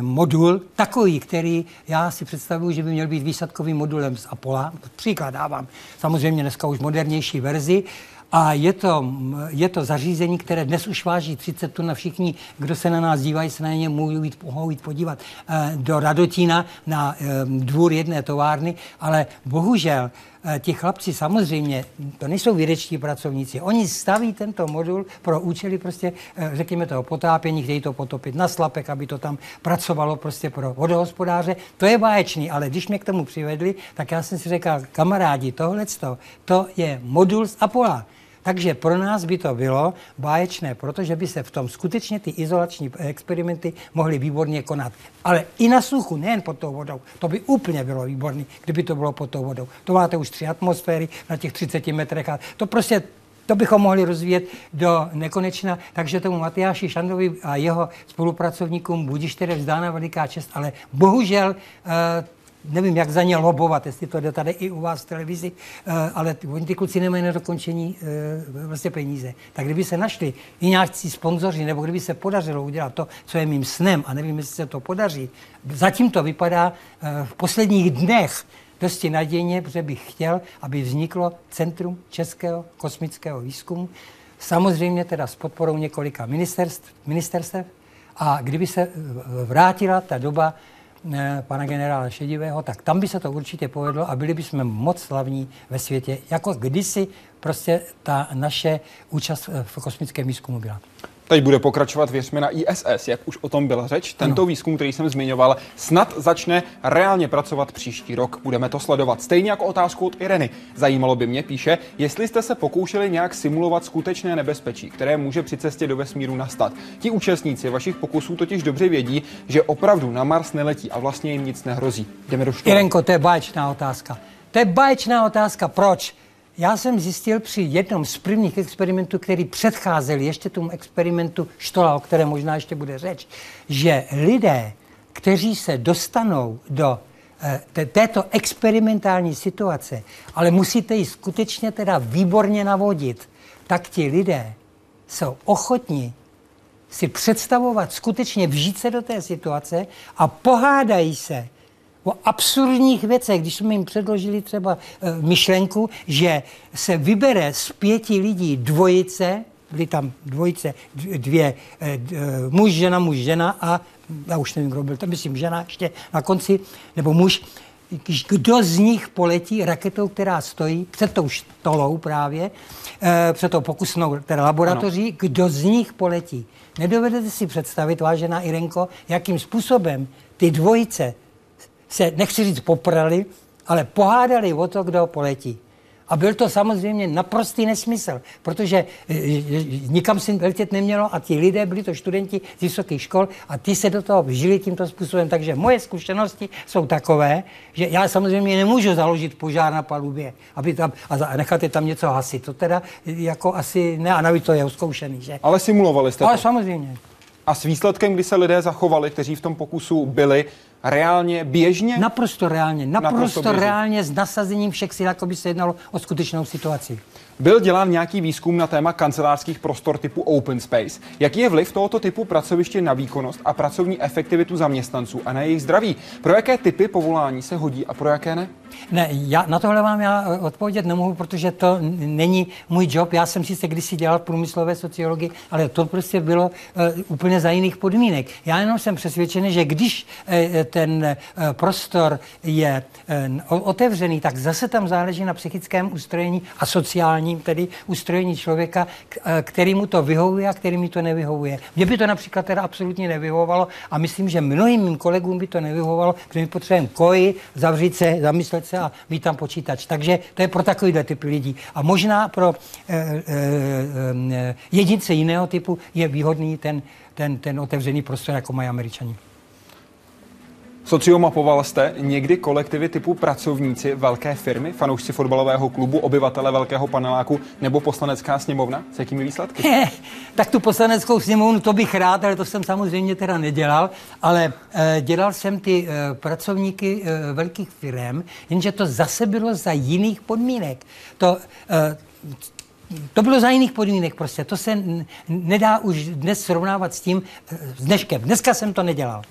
modul takový, který já si představuji, že by měl být výsadkovým modulem z Apola. Příklad dávám. Samozřejmě dneska už modernější verzi. A je to, je to zařízení, které dnes už váží 30 tun a všichni, kdo se na nás dívají, se na ně mohou jít, mohou jít podívat eh, do Radotína na dvůr jedné továrny, ale bohužel ti chlapci samozřejmě, to nejsou vědečtí pracovníci, oni staví tento modul pro účely prostě, eh, řekněme toho potápění, chtějí to potopit na slapek, aby to tam pracovalo prostě pro vodohospodáře. To je báječný, ale když mě k tomu přivedli, tak já jsem si řekl, kamarádi, tohle to je modul z Apola. Takže pro nás by to bylo báječné, protože by se v tom skutečně ty izolační experimenty mohly výborně konat. Ale i na suchu, nejen pod tou vodou. To by úplně bylo výborné, kdyby to bylo pod tou vodou. To máte už tři atmosféry na těch 30 metrech a to prostě to bychom mohli rozvíjet do nekonečna, takže tomu Matyáši Šandovi a jeho spolupracovníkům budíš tedy vzdána veliká čest, ale bohužel eh, nevím, jak za ně lobovat, jestli to jde tady i u vás v televizi, uh, ale oni ty kluci nemají na dokončení uh, vlastně peníze. Tak kdyby se našli i nějaký sponzoři, nebo kdyby se podařilo udělat to, co je mým snem, a nevím, jestli se to podaří, zatím to vypadá uh, v posledních dnech dosti nadějně, protože bych chtěl, aby vzniklo Centrum českého kosmického výzkumu, samozřejmě teda s podporou několika ministerstv, ministerstv a kdyby se vrátila ta doba eh, pana generála Šedivého, tak tam by se to určitě povedlo a byli bychom moc slavní ve světě, jako kdysi prostě ta naše účast v kosmickém výzkumu byla. Teď bude pokračovat věřme na ISS, jak už o tom byla řeč. Tento výzkum, který jsem zmiňoval, snad začne reálně pracovat příští rok. Budeme to sledovat. Stejně jako otázku od Ireny. Zajímalo by mě, píše, jestli jste se pokoušeli nějak simulovat skutečné nebezpečí, které může při cestě do vesmíru nastat. Ti účastníci vašich pokusů totiž dobře vědí, že opravdu na Mars neletí a vlastně jim nic nehrozí. Jdeme do školy. Irenko, to je báječná otázka. To je báječná otázka. Proč? Já jsem zjistil při jednom z prvních experimentů, který předcházel ještě tomu experimentu Štola, o které možná ještě bude řeč, že lidé, kteří se dostanou do eh, této experimentální situace, ale musíte ji skutečně teda výborně navodit, tak ti lidé jsou ochotní si představovat, skutečně vžít se do té situace a pohádají se o absurdních věcech, když jsme jim předložili třeba e, myšlenku, že se vybere z pěti lidí dvojice, byly tam dvojice, dvě, e, d, e, muž, žena, muž, žena a já už nevím, kdo byl, to myslím žena ještě na konci, nebo muž, kdo z nich poletí raketou, která stojí před tou štolou právě, e, před tou pokusnou teda laboratoří, ano. kdo z nich poletí. Nedovedete si představit, vážená Irenko, jakým způsobem ty dvojice se, nechci říct poprali, ale pohádali o to, kdo poletí. A byl to samozřejmě naprostý nesmysl, protože e, e, nikam si letět nemělo a ti lidé byli to studenti z vysokých škol a ty se do toho žili tímto způsobem. Takže moje zkušenosti jsou takové, že já samozřejmě nemůžu založit požár na palubě aby tam, a nechat je tam něco hasit. To teda jako asi ne, a navíc to je zkoušený, že? Ale simulovali jste Ale to. samozřejmě. A s výsledkem, kdy se lidé zachovali, kteří v tom pokusu byli, reálně, běžně? Naprosto reálně, naprosto, naprosto reálně s nasazením všech sil, jako by se jednalo o skutečnou situaci. Byl dělán nějaký výzkum na téma kancelářských prostor typu open space. Jaký je vliv tohoto typu pracoviště na výkonnost a pracovní efektivitu zaměstnanců a na jejich zdraví? Pro jaké typy povolání se hodí a pro jaké ne? Ne, já na tohle vám já eh, odpovědět nemohu, protože to není můj job. Já jsem sice kdysi dělal průmyslové sociologii, ale to prostě bylo uh, úplně za jiných podmínek. Já jenom jsem přesvědčený, že když uh, ten uh, prostor je uh, otevřený, tak zase tam záleží na psychickém ustrojení a sociálním tedy ustrojení člověka, který mu to vyhovuje a který mi to nevyhovuje. Mně by to například teda absolutně nevyhovovalo a myslím, že mnohým mým kolegům by to nevyhovovalo, protože my potřebujeme koji, zavřít se, zamyslet se a mít tam počítač. Takže to je pro takovýhle typ lidí. A možná pro e, e, e, jedince jiného typu je výhodný ten, ten, ten otevřený prostor, jako mají američani. Sociomapoval jste někdy kolektivy typu pracovníci velké firmy, fanoušci fotbalového klubu, obyvatele velkého paneláku nebo poslanecká sněmovna? S jakými výsledky? *laughs* tak tu poslaneckou sněmovnu to bych rád, ale to jsem samozřejmě teda nedělal, ale e, dělal jsem ty e, pracovníky e, velkých firm, jenže to zase bylo za jiných podmínek. To, e, to bylo za jiných podmínek prostě. To se nedá už dnes srovnávat s tím s dneškem. Dneska jsem to nedělal.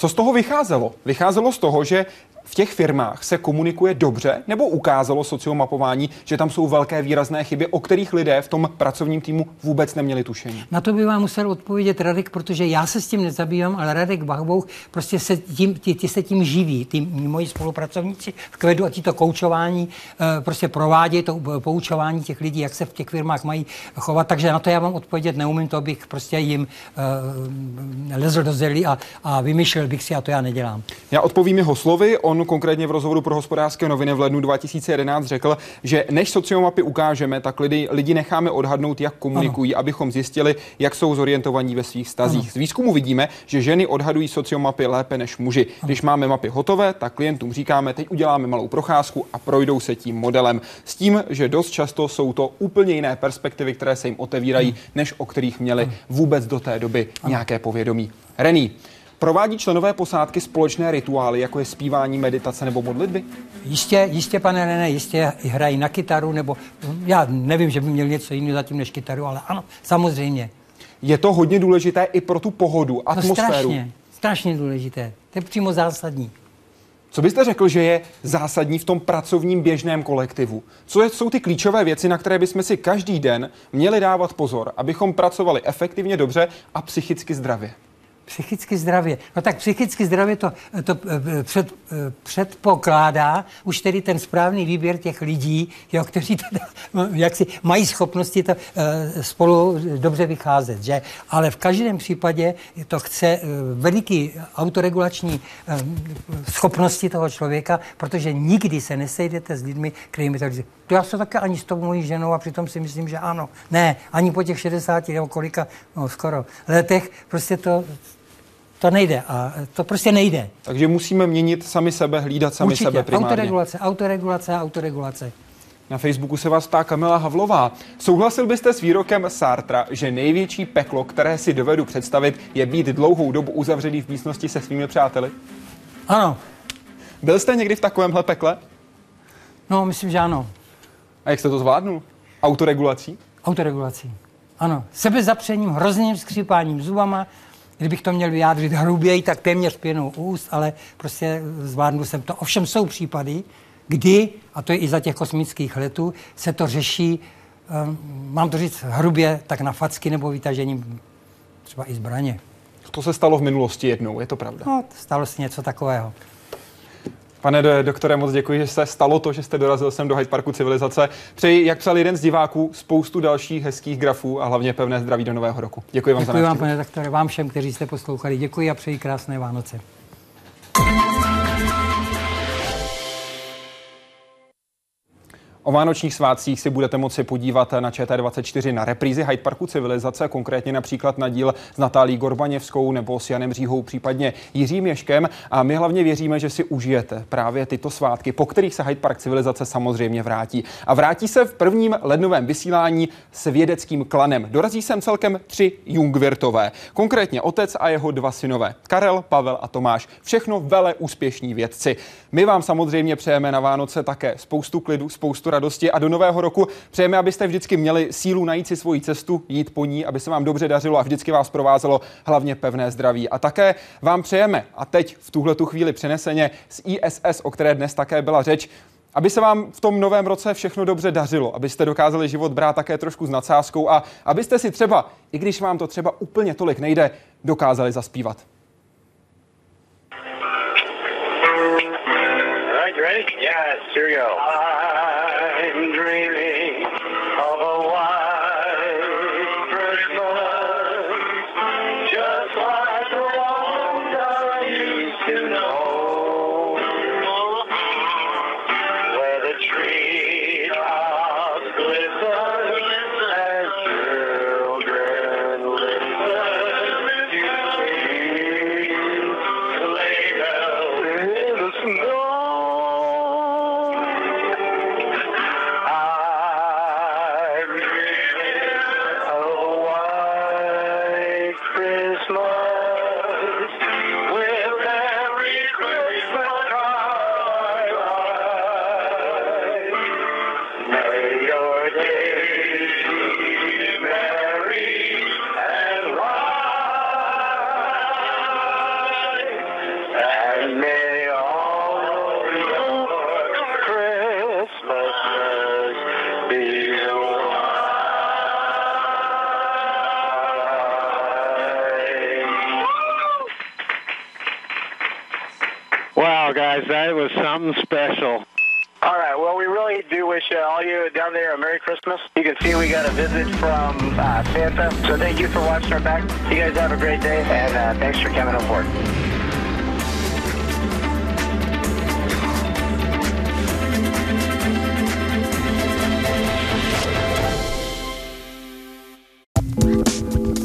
Co z toho vycházelo? Vycházelo z toho, že v těch firmách se komunikuje dobře, nebo ukázalo sociomapování, že tam jsou velké výrazné chyby, o kterých lidé v tom pracovním týmu vůbec neměli tušení? Na to by vám musel odpovědět Radek, protože já se s tím nezabývám, ale Radek Bachbouch prostě se tím, ti, ti se tím živí, ty moji spolupracovníci v kvedu a ti to koučování eh, prostě provádějí, to poučování těch lidí, jak se v těch firmách mají chovat, takže na to já vám odpovědět neumím, to bych prostě jim uh, lezl do zelí a, a vymýšlel bych si a to já nedělám. Já odpovím jeho slovy, on konkrétně v rozhovoru pro hospodářské noviny v lednu 2011 řekl, že než sociomapy ukážeme, tak lidi, lidi necháme odhadnout, jak komunikují, ano. abychom zjistili, jak jsou zorientovaní ve svých stazích. Ano. Z výzkumu vidíme, že ženy odhadují sociomapy lépe než muži. Ano. Když máme mapy hotové, tak klientům říkáme, teď uděláme malou procházku a projdou se tím modelem. S tím, že dost často jsou to úplně jiné perspektivy, které se jim otevírají, ano. než o kterých měli vůbec do té doby ano. nějaké povědomí. Rený, Provádí členové posádky společné rituály, jako je zpívání, meditace nebo modlitby? Jistě, jistě, pane René, jistě hrají na kytaru, nebo já nevím, že by měl něco jiného zatím než kytaru, ale ano, samozřejmě. Je to hodně důležité i pro tu pohodu, atmosféru. No strašně, strašně důležité. To je přímo zásadní. Co byste řekl, že je zásadní v tom pracovním běžném kolektivu? Co jsou ty klíčové věci, na které bychom si každý den měli dávat pozor, abychom pracovali efektivně, dobře a psychicky zdravě? Psychicky zdravě. No tak psychicky zdravě to, to eh, před, eh, předpokládá už tedy ten správný výběr těch lidí, jo, kteří teda, *laughs* jak si mají schopnosti to, uh, spolu dobře vycházet. Že? Ale v každém případě to chce veliký autoregulační schopnosti toho člověka, protože nikdy se nesejdete s lidmi, kterými to to já se také ani s tou mojí ženou a přitom si myslím, že ano. Ne, ani po těch 60 nebo kolika, no skoro letech, prostě to, to nejde a to prostě nejde. Takže musíme měnit sami sebe, hlídat sami Určitě. sebe primárně. Autoregulace, autoregulace, autoregulace. Na Facebooku se vás ptá Kamila Havlová. Souhlasil byste s výrokem Sartra, že největší peklo, které si dovedu představit, je být dlouhou dobu uzavřený v místnosti se svými přáteli? Ano. Byl jste někdy v takovémhle pekle? No, myslím, že ano. A jak jste to zvládnul? Autoregulací? Autoregulací. Ano. Sebezapřením, hrozným skřípáním zubama, kdybych to měl vyjádřit hruběji, tak téměř pěnou úst, ale prostě zvládnu jsem to. Ovšem jsou případy, kdy, a to je i za těch kosmických letů, se to řeší, um, mám to říct hrubě, tak na facky nebo vytažením třeba i zbraně. To se stalo v minulosti jednou, je to pravda? No, stalo se něco takového. Pane doktore, moc děkuji, že se stalo to, že jste dorazil sem do Hyde Parku civilizace. Přeji, jak psal jeden z diváků, spoustu dalších hezkých grafů a hlavně pevné zdraví do nového roku. Děkuji vám děkuji za Děkuji vám, pane doktore, vám všem, kteří jste poslouchali. Děkuji a přeji krásné Vánoce. O vánočních svátcích si budete moci podívat na ČT24 na reprízy Hyde Parku civilizace, konkrétně například na díl s Natálí Gorbaněvskou nebo s Janem Říhou, případně Jiřím Ješkem. A my hlavně věříme, že si užijete právě tyto svátky, po kterých se Hyde Park civilizace samozřejmě vrátí. A vrátí se v prvním lednovém vysílání s vědeckým klanem. Dorazí sem celkem tři Jungvirtové, konkrétně otec a jeho dva synové, Karel, Pavel a Tomáš. Všechno vele úspěšní vědci. My vám samozřejmě přejeme na Vánoce také spoustu klidu, spoustu radosti a do nového roku přejeme, abyste vždycky měli sílu najít si svoji cestu, jít po ní, aby se vám dobře dařilo a vždycky vás provázelo hlavně pevné zdraví. A také vám přejeme, a teď v tuhle tu chvíli přeneseně z ISS, o které dnes také byla řeč, aby se vám v tom novém roce všechno dobře dařilo, abyste dokázali život brát také trošku s nadsázkou a abyste si třeba, i když vám to třeba úplně tolik nejde, dokázali zaspívat. ready? Yes, here we go. I'm dreaming visit from uh, Santa. So thank you for watching our back. You guys have a great day, and uh, thanks for coming aboard.